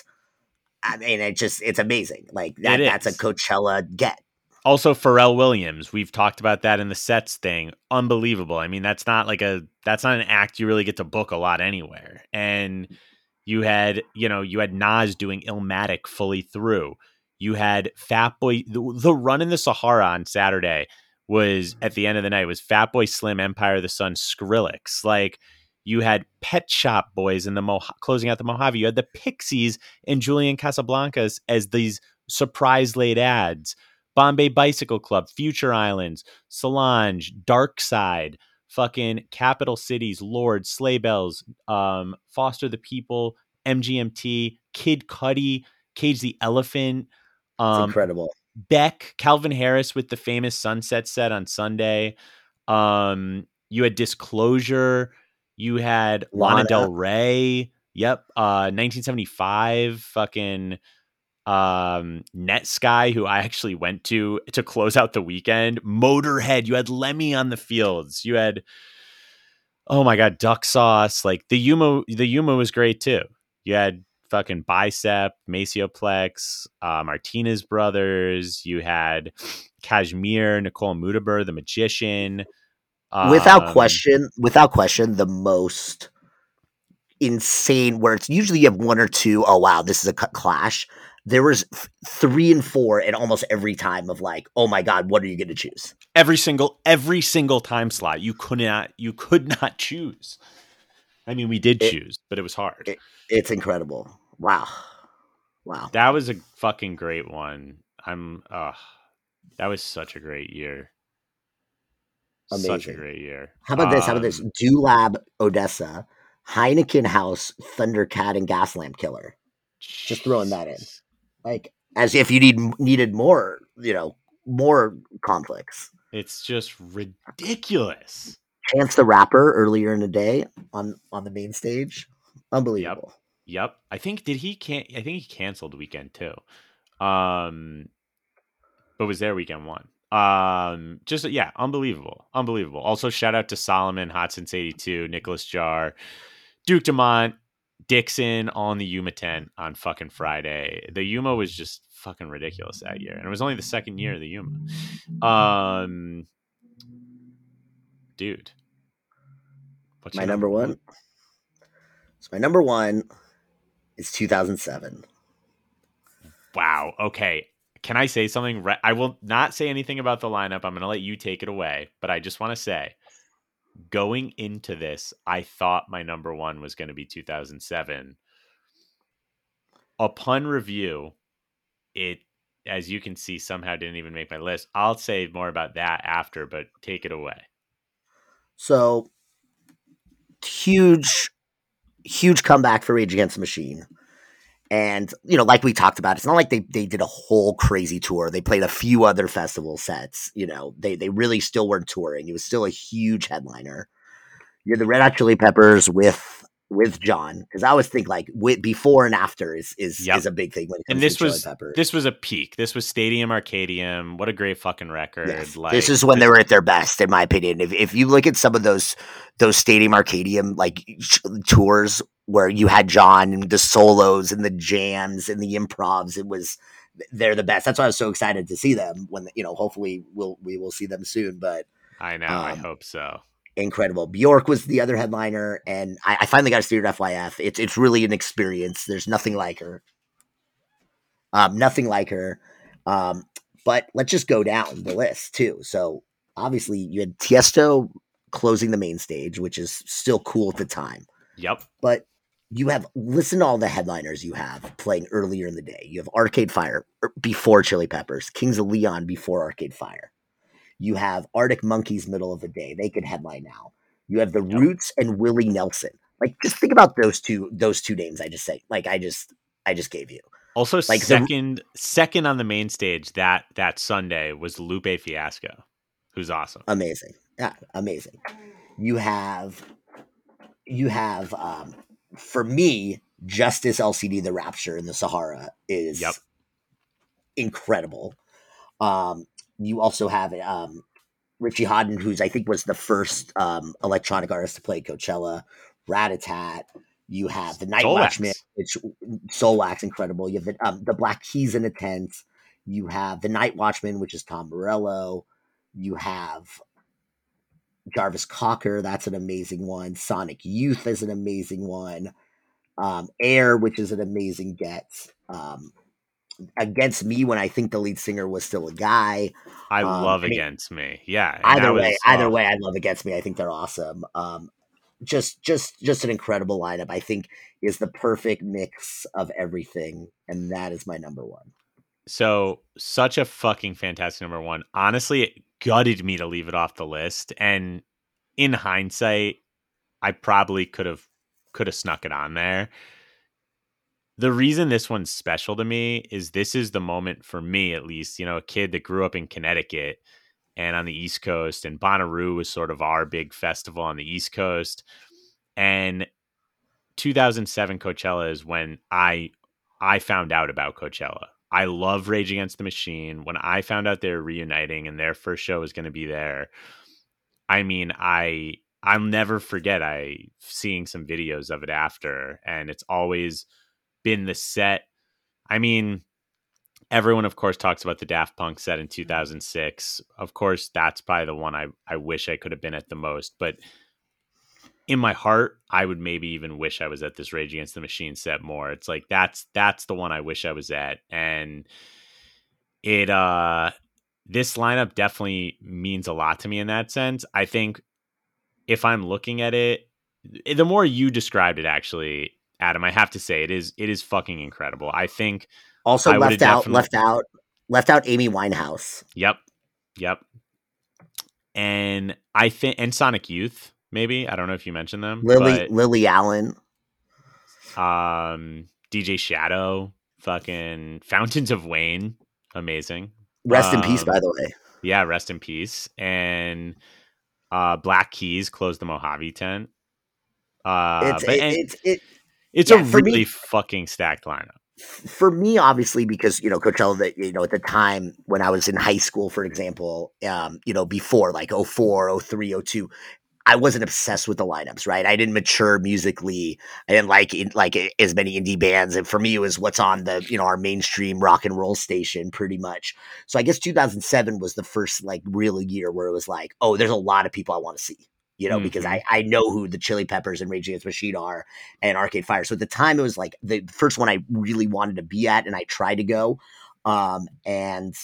I mean it just it's amazing. Like that that's a. Coachella get. Also Pharrell Williams. We've talked about that in the sets thing. Unbelievable. I mean, that's not like a that's not an act you really get to book a lot anywhere. And you had, you know, you had Nas doing Illmatic fully through. You had Fatboy the, the run in the Sahara on Saturday was at the end of the night was Fatboy Slim, Empire of the Sun, Skrillex. Like you had Pet Shop Boys in the Mo- closing out the Mojave. You had the Pixies and Julian Casablancas as these surprise late ads. Bombay Bicycle Club, Future Islands, Solange, Dark Side, fucking Capital Cities, Lorde, Sleigh Bells, um, Foster the People, MGMT, Kid Cudi, Cage the Elephant, It's um, incredible. Beck, Calvin Harris with the famous Sunset set on Sunday. Um, you had Disclosure. You had Lana, Lana. Del Rey. Yep. Uh, 1975. Fucking um netsky who i actually went to to close out the weekend motorhead you had lemmy on the fields you had oh my god duck sauce like the yuma the yuma was great too you had fucking bicep maceo plex uh martinez brothers you had kashmir nicole moudaber the magician without um, question, without question, the most insane. Where it's usually you have one or two. Oh wow, this is a clash. There was three and four at almost every time of like, oh my god, what are you going to choose? every single every single time slot you could not you could [LAUGHS] not choose i mean we did It- choose but it was hard it- It's incredible. Wow, wow. That was a fucking great one. I'm uh that was such a great year. Such a Amazing. great year. How about this? How about this? Um, Do Lab ODESZA, Heineken House, Thundercat, and Gaslamp Killer. Just throwing that in. Like as if you need needed more, you know, more conflicts. It's just ridiculous. Chance the Rapper earlier in the day on on the main stage, unbelievable. Yep. I think did he can't. I think he canceled weekend too. Um but was there weekend one. Um, just yeah, unbelievable, unbelievable. Also, shout out to Solomun, Hot Since '82, Nicolas Jaar, Duke Dumont, Dixon on the Yuma tent on fucking Friday. The Yuma was just fucking ridiculous that year, and it was only the second year of the Yuma. Um, dude, what's my your number one. So my number one is 2007. Wow. Okay. Can I say something? I will not say anything about the lineup. I'm going to let you take it away. But I just want to say, going into this, I thought my number one was going to be 2007. Upon review, it, as you can see, somehow didn't even make my list. I'll say more about that after, but take it away. So huge, huge comeback for Rage Against the Machine. And, you know, like we talked about, it's not like they, they did a whole crazy tour. They played a few other festival sets. You know, they, they really still weren't touring. It was still a huge headliner. You're the Red Hot Chili Peppers with with John because I always think like with, before and after is is Yep. is a big thing when it comes And this to Chili was Peppers. this was a peak. This was Stadium Arcadium. What a great fucking record! Yes. Like this is when they were at their best, in my opinion. If if you look at some of those those Stadium Arcadium like tours where you had John and the solos and the jams and the improvs, it was they're the best. That's why I was so excited to see them. When you know, hopefully we'll we will see them soon. But I know. I um, hope so. incredible. Bjork was the other headliner, and I, I finally got to see her at FYF. It's it's really an experience. There's nothing like her. Um, nothing like her. Um, but let's just go down the list too. So obviously you had Tiesto closing the main stage, which is still cool at the time. Yep. But you have listen to all the headliners you have playing earlier in the day. You have Arcade Fire er, before Chili Peppers, Kings of Leon before Arcade Fire. You have Arctic Monkeys middle of the day. They could headline now. You have the. Roots and Willie Nelson. Like just think about those two those two names I just say. Like I just I just gave you. Also, Like the- second second on the main stage that that Sunday was Lupe Fiasco, who's awesome. Amazing. Yeah, amazing. You have you have um for me, Justice LCD the Rapture in the Sahara is Yep. incredible. Um you also have um Richie Hawtin, who's I think was the first um electronic artist to play Coachella, Ratatat. You have the Night Soul Watchman, which Soulwax, incredible. You have the, um, the Black Keys in a tent. You have the Night Watchman, which is Tom Morello. You have Jarvis Cocker, that's an amazing one. Sonic Youth is an amazing one. Um, Air, which is an amazing get. Um, against me, when I think the lead singer was still a guy. I Um, love I mean, Against Me. Yeah. Either way, was- either oh, way, I love Against Me. I think they're awesome. Um, just, just, just an incredible lineup. I think is the perfect mix of everything, and that is my number one. So such a fucking fantastic number one. Honestly, it gutted me to leave it off the list. And in hindsight, I probably could have could have snuck it on there. The reason this one's special to me is this is the moment for me, at least, you know, a kid that grew up in Connecticut and on the East Coast, and Bonnaroo was sort of our big festival on the East Coast. And 2007 Coachella is when I I found out about Coachella. I love Rage Against the Machine. When I found out they were reuniting and their first show was going to be there, I mean, I I'll never forget I seeing some videos of it after, and it's always been the set. I mean, everyone of course talks about the Daft Punk set in mm-hmm. 2006. Of course, that's probably the one I I wish I could have been at the most, but in my heart, I would maybe even wish I was at this Rage Against the Machine set more. It's like that's that's the one I wish I was at, and it uh this lineup definitely means a lot to me in that sense. I think if I'm looking at it, the more you described it, actually, Adam, I have to say it is it is fucking incredible. I think. Also I left out, definitely- left out, left out Amy Winehouse. Yep, yep. And I think and Sonic Youth, maybe I don't know if you mentioned them, Lily, but- Lily Allen. um DJ Shadow, fucking Fountains of Wayne, amazing. Rest in peace, Um, by the way. Yeah, rest in peace. And uh Black Keys closed the Mojave tent. Uh It's but it, it's it. it's yeah, a for me- really fucking stacked lineup. for me, obviously, because you know Coachella, that you know at the time when I was in high school, for example, um, you know before like 04, 03, 02, I wasn't obsessed with the lineups, right? I didn't mature musically. I didn't like in, like as many indie bands, and for me, it was what's on the you know our mainstream rock and roll station, pretty much. So I guess 2007 was the first like real year where it was like, oh, there's a lot of people I want to see, you know, because Mhm. I I know who the Chili Peppers and Rage Against the Machine are, and Arcade Fire. So at the time, it was like the first one I really wanted to be at, and I tried to go. Um, and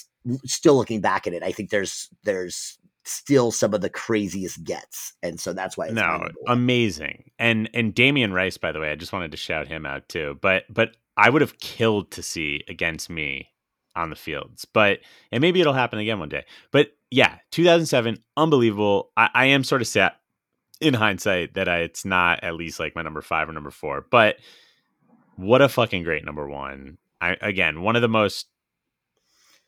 still looking back at it, I think there's there's still some of the craziest gets, and so that's why no, amazing. And and Damien Rice, by the way, I just wanted to shout him out too. But but I would have killed to see against me on the fields. But and maybe it'll happen again one day. But yeah, 2007, unbelievable. I, I am sort of sad in hindsight that I, it's not at least like my number five or number four. But what a fucking great number one. I again one of the most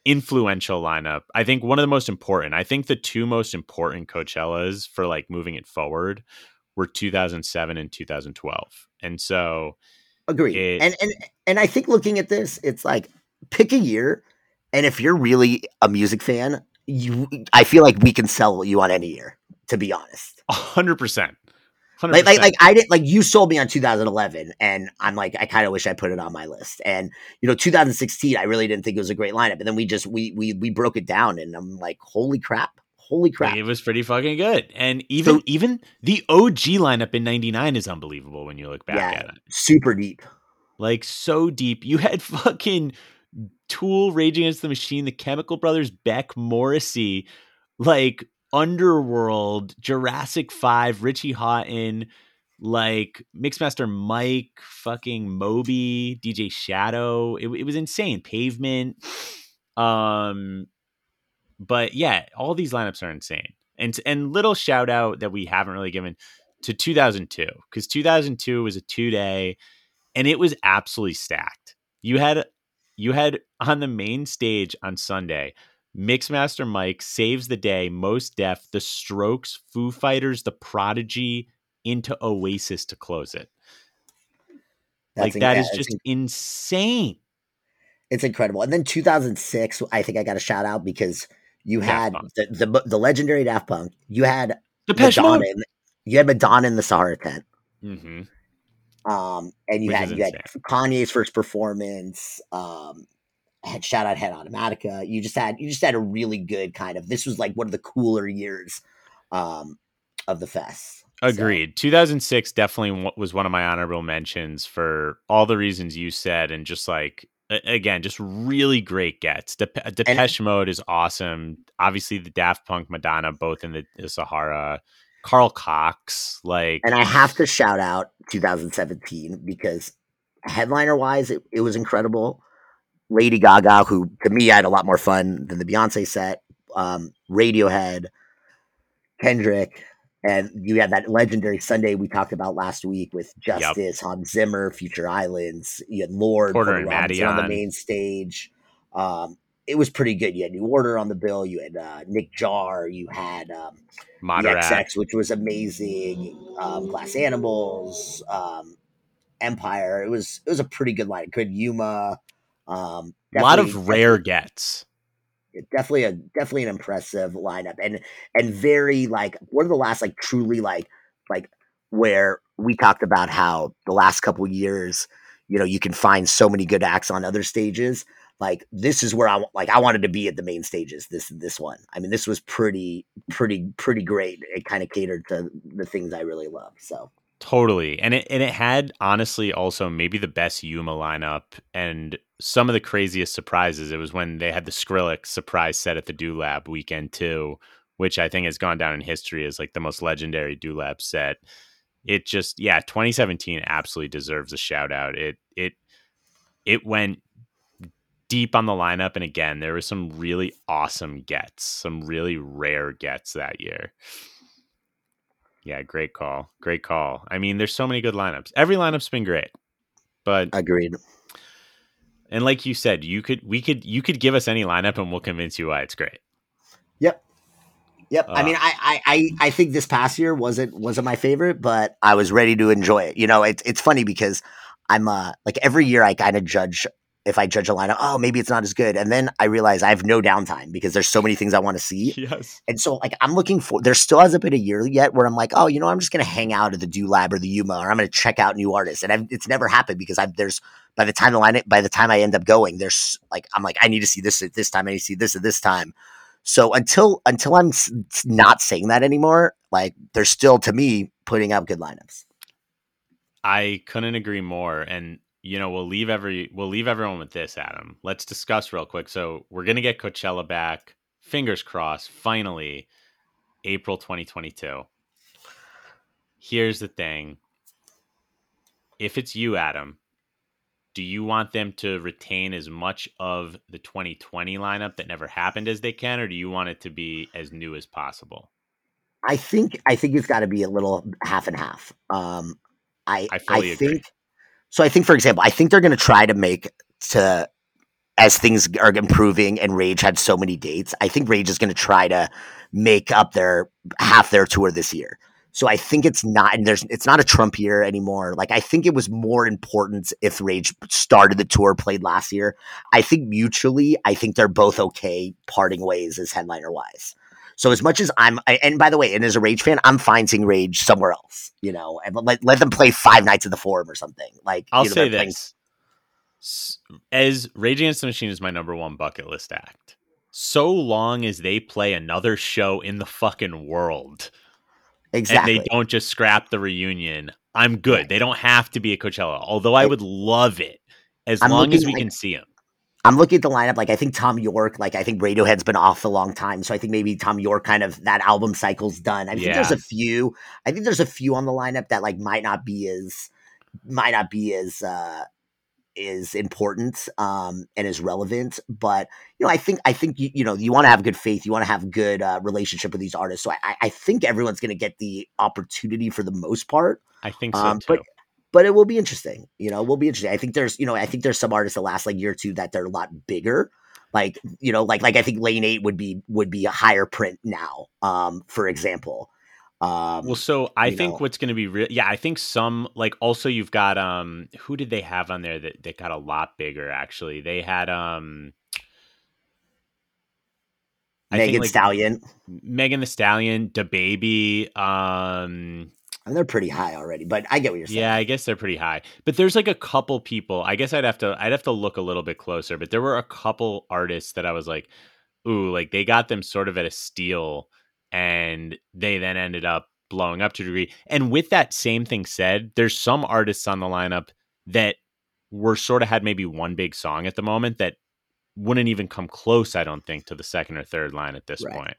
influential lineup. I think one of the most important. I think the two most important Coachellas for like moving it forward were 2007 and 2012. And so Agreed. It- and and and I think looking at this, it's like pick a year, and if you're really a music fan, you I feel like we can sell you on any year. To be honest, 100%. 100%. like like like I didn't like you sold me on 2011, and I'm like I kind of wish I put it on my list. And you know, 2016, I really didn't think it was a great lineup, and then we just we we we broke it down, and I'm like, holy crap, holy crap. It was pretty fucking good. And even So- even the OG lineup in 99 is unbelievable when you look back Yeah. at it. super deep. Like so deep. You had [LAUGHS] fucking Tool, Raging Against the Machine, the Chemical Brothers, Beck, Morrissey, like Underworld, Jurassic Five, Richie Hawtin, like Mixmaster Mike, fucking Moby, DJ Shadow. It, it was insane. Pavement. Um, but yeah, all these lineups are insane. And and little shout out that we haven't really given to 2002 because 2002 was a two day and it was absolutely stacked. You had you had on the main stage on Sunday, Mixmaster Mike saves the day, Mos Def, the Strokes, Foo Fighters, the Prodigy into Oasis to close it. like in- that is just in- insane. it's incredible. And then 2006, I think I got a shout out because you had the, the the legendary Daft Punk. You had Depeche Madonna. In, you had Madonna in the Sahara tent. hmm Um, and you Which had you had Kanye's first performance. Um, had shout out Head Automatica. You just had you just had a really good kind of. This was like one of the cooler years, um, of the fest. So, Agreed. 2006 definitely was one of my honorable mentions for all the reasons you said, and just like again, just really great gets. Dep- Depeche Mode is awesome. Obviously, the Daft Punk, Madonna, both in the, the Sahara. Carl Cox, like and I have to shout out 2017 because headliner wise, it, it was incredible. Lady Gaga, who to me I had a lot more fun than the Beyonce set. Um, Radiohead, Kendrick, and you had that legendary Sunday we talked about last week with Justice, Hans Zimmer, Future Islands. You had Lorde Porter and Robinson on the main stage. Um, it was pretty good. You had New Order on the bill. You had uh, Nick Jar. You had um, Moderat. XX, which was amazing. Um, Glass Animals, um, Empire. It was it was a pretty good line. Good Yuma. Um, A lot of rare gets. definitely a definitely an impressive lineup and and very like one of the last like truly like like where we talked about how the last couple years you know you can find so many good acts on other stages like this is where I like I wanted to be at the main stages this this one. I mean this was pretty pretty pretty great. It kind of catered to the things I really love so Totally. And it and it had honestly also maybe the best Yuma lineup and some of the craziest surprises. It was when they had the Skrillex surprise set at the Do Lab weekend too, which I think has gone down in history as like the most legendary Do Lab set. It just yeah, 2017 absolutely deserves a shout out. It it it went deep on the lineup and again, there were some really awesome gets, some really rare gets that year. Yeah, great call. Great call. I mean, there's so many good lineups. Every lineup's been great. But agreed and like you said, you could we could you could give us any lineup and we'll convince you why it's great. Yep. Yep. I Uh, mean, I, I, I, I think this past year wasn't wasn't my favorite, but I was ready to enjoy it. You know, it's it's funny because I'm uh like every year I kind of judge if I judge a lineup, oh, maybe it's not as good. And then I realize I have no downtime because there's so many things I want to see. Yes. And so, like, I'm looking for. There still hasn't been a year yet where I'm like, oh, you know, I'm just gonna hang out at the Do Lab or the Yuma, or I'm gonna check out new artists. And I've, it's never happened because I've there's by the time the line, by the time I end up going, there's like I'm like I need to see this at this time. I need to see this at this time. So until until I'm not saying that anymore, like they're still to me putting out good lineups. I couldn't agree more. And you know, we'll leave every we'll leave everyone with this, Adam. Let's discuss real quick. So we're gonna get Coachella back. Fingers crossed, finally, April 2022. Here's the thing. If it's you, Adam, do you want them to retain as much of the 2020 lineup that never happened as they can, or do you want it to be as new as possible? I think I think it's got to be a little half and half. Um, I I fully agree. So. I think, for example, I think they're going to try to make to as things are improving and Rage had so many dates. I think Rage is going to try to make up their half their tour this year. So I think it's not, and there's it's not a Trump year anymore. Like I think it was more important if Rage started the tour, played last year. I think mutually, I think they're both okay parting ways as headliner wise. So as much as I'm, I, and by the way, and as a Rage fan, I'm fine seeing Rage somewhere else, you know, and let, let them play five nights at the Forum or something. Like I'll you know, say they're playing- this: as Rage Against the Machine is my number one bucket list act. So long as they play another show in the fucking world, exactly. and they don't just scrap the reunion, I'm good. Right. They don't have to be a Coachella, although I I- would love it as I'm long as we can see them. I'm looking at the lineup. Like I think Thom Yorke, like I think Radiohead's been off a long time, so I think maybe Thom Yorke kind of that album cycle's done. I think there's a few. I think there's a few on the lineup that like might not be as might not be as uh is important um and is relevant but you know i think i think you, you know you want to have good faith you want to have good uh, relationship with these artists so i I- i think everyone's going to get the opportunity for the most part I think so um, too. but but it will be interesting. You know, it will be interesting. I think there's, you know, I think there's some artists the last like year or two that they're a lot bigger. Like, you know, like like I think Lane Eight would be would be a higher print now. Um, for example. Um, Well, so I think know. what's going to be real, yeah, I think some like also you've got um who did they have on there that that got a lot bigger actually? They had um I think, Megan like, Stallion. Megan Thee Stallion, the baby, um Mean, they're pretty high already, but I get what you're saying. yeah, I guess they're pretty high. But there's like a couple people. I guess I'd have to I'd have to look a little bit closer, but there were a couple artists that I was like, ooh, like they got them sort of at a steal and they then ended up blowing up to a degree. And with that same thing said, there's some artists on the lineup that were sort of had maybe one big song at the moment that wouldn't even come close, I don't think, to the second or third line at this Right. point.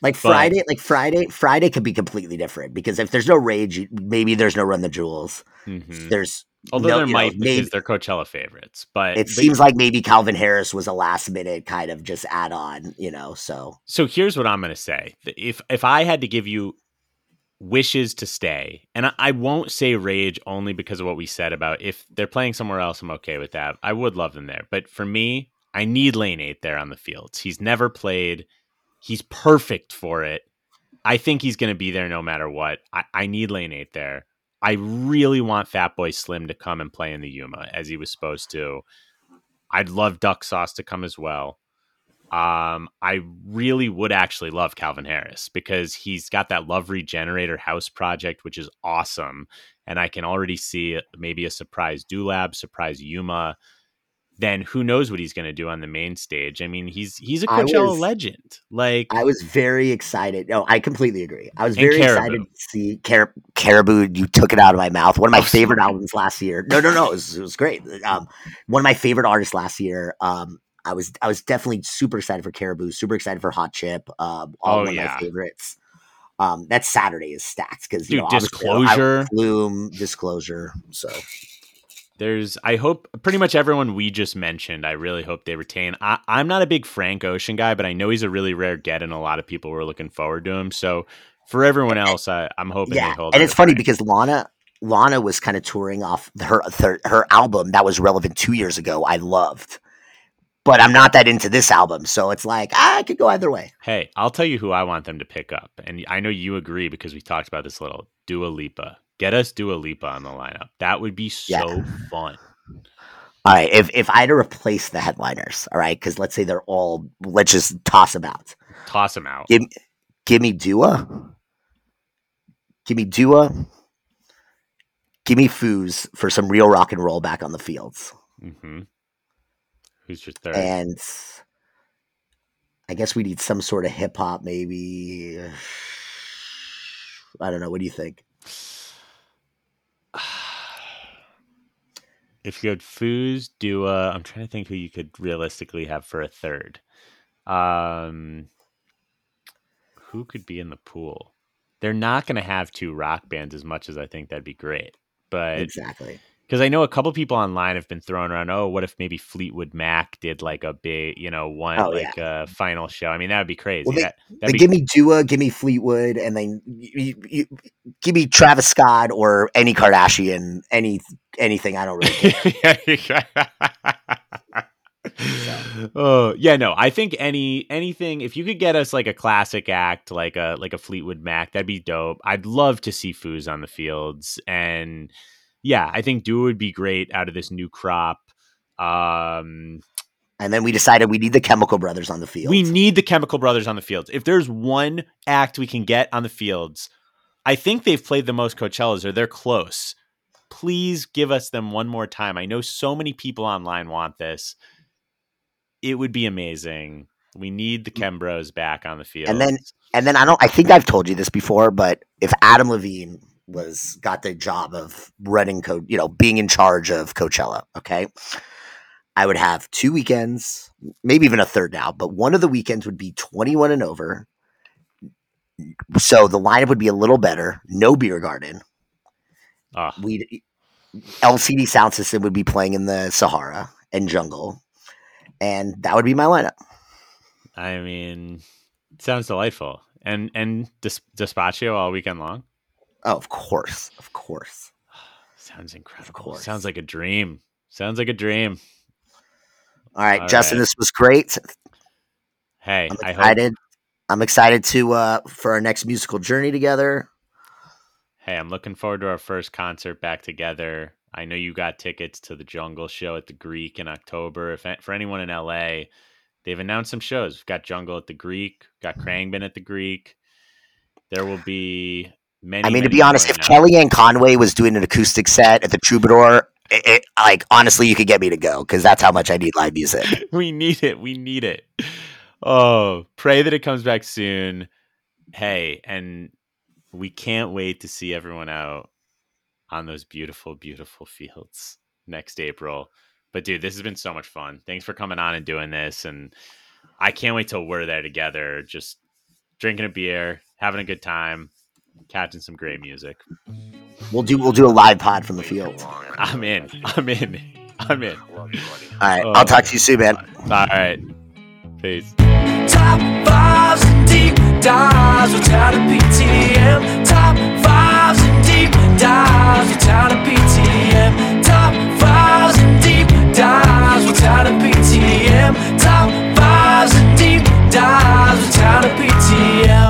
Like Friday, like Friday, Friday could be completely different because if there's no rage, maybe there's no Run the Jewels. Mhm. There's Although no- there you know, might because they're Coachella favorites, but it but- seems like maybe Calvin Harris was a last minute kind of just add on, you know. So So here's what I'm going to say. If if I had to give you wishes to stay, and I, I won't say rage only because of what we said about if they're playing somewhere else, I'm okay with that. I would love them there, but for me, I need Lane Eight there on the fields. He's never played. He's perfect for it. I think he's going to be there no matter what. I, I need Lane Eight there. I really want Fatboy Slim to come and play in the Yuma as he was supposed to. I'd love Duck Sauce to come as well. Um, I really would actually love Calvin Harris because he's got that Love Regenerator house project, which is awesome. And I can already see maybe a surprise Do Lab, surprise Yuma. Then who knows what he's going to do on the main stage? I mean, he's he's a I Coachella was- legend. Like, I was very excited. No, I completely agree. I was very excited to see Car- Caribou. You took it out of my mouth. One of my Oh, favorite sorry. albums last year. No, no, no. It was, it was great. Um, one of my favorite artists last year. Um, I was I was definitely super excited for Caribou. Super excited for Hot Chip. Um, all Oh, one of my favorites. Um, that Saturday is stacked because you Dude, know I- Disclosure. Flume, disclosure. So there's I hope pretty much everyone we just mentioned, I really hope they retain. I, I'm not a big Frank Ocean guy, but I know he's a really rare get and a lot of people were looking forward to him. So for everyone else, I, I'm hoping yeah, they hold and it's funny Frank. because Lana Lana was kind of touring off her her, her album that was relevant two years ago. I loved, but I'm not that into this album, so it's like ah, I could go either way. Hey, I'll tell you who I want them to pick up. And I know you agree because we talked about this a little. Dua Lipa. Get us Dua Lipa on the lineup. That would be so Yeah. fun. All right, if if I had to replace the headliners, all right, because let's say they're all, let's just toss them out. Toss them out. Give, give me Dua. Give me Dua. Give me Foos for some real rock and roll back on the fields. hmm Who's your third? And I guess we need some sort of hip hop, maybe. I don't know. What do you think? [SIGHS] if you had Foos, Dua, I'm trying to think who you could realistically have for a third. Um, who could be in the pool? They're not going to have two rock bands as much as I think that'd be great. But Exactly. Because I know a couple people online have been throwing around, oh, what if maybe Fleetwood Mac did like a big, you know, one Oh, like a final show? I mean, that would be crazy. Well, they- that, that'd be give me Dua, give me Fleetwood, and then you, you, give me Travis Scott or any Kardashian, any anything. I don't really care. [LAUGHS] [LAUGHS] oh yeah no i think any anything if you could get us like a classic act like a like a fleetwood mac that'd be dope i'd love to see foos on the fields and yeah i think Dua would be great out of this new crop um and then we decided we need the Chemical Brothers on the field. we need the chemical brothers on the fields if there's one act we can get on the fields i think they've played the most coachellas or they're close. Please give us them one more time. I know so many people online want this. It would be amazing. We need the Chem Bros back on the field And then- and then I don't. I think I've told you this before, but if Adam Levine was got the job of running co, you know, being in charge of Coachella, okay, I would have two weekends, maybe even a third now, but one of the weekends would be 21 and over. So the lineup would be a little better. No beer garden. oh, We'd LCD Soundsystem would be playing in the Sahara and jungle, and that would be my lineup. i mean sounds delightful and and Dis- despacio all weekend long Oh, of course, of course. [SIGHS] sounds incredible course. sounds like a dream sounds like a dream All right, All Justin, right. this was great. hey I'm i hope excited. I'm excited to uh for our next musical journey together. Hey, I'm looking forward to our first concert back together. I know you got tickets to the Jungle show at the Greek in October. If for anyone in LA, they've announced some shows. We've got Jungle at the Greek, got Khruangbin at the Greek. There will be many. I mean, to be honest, if Kellyanne Conway was doing an acoustic set at the Troubadour, it, it, like honestly, you could get me to go because that's how much I need live music. [LAUGHS] we need it. We need it. Oh, pray that it comes back soon. Hey, and we can't wait to see everyone out on those beautiful, beautiful fields next April. But dude, this has been so much fun. Thanks for coming on and doing this. And I can't wait till we're there together, just drinking a beer, having a good time, catching some great music. We'll do we'll do a live pod from the field. I'm in. I'm in. I'm in. Love you, buddy. All right, Oh. I'll talk to you soon, man. All right. Peace. Top fives and deep dives without a PTM. Top fives and deep dives without a PTM. Top fives and deep dives without a PTM. Top fives and deep dives without a PTM.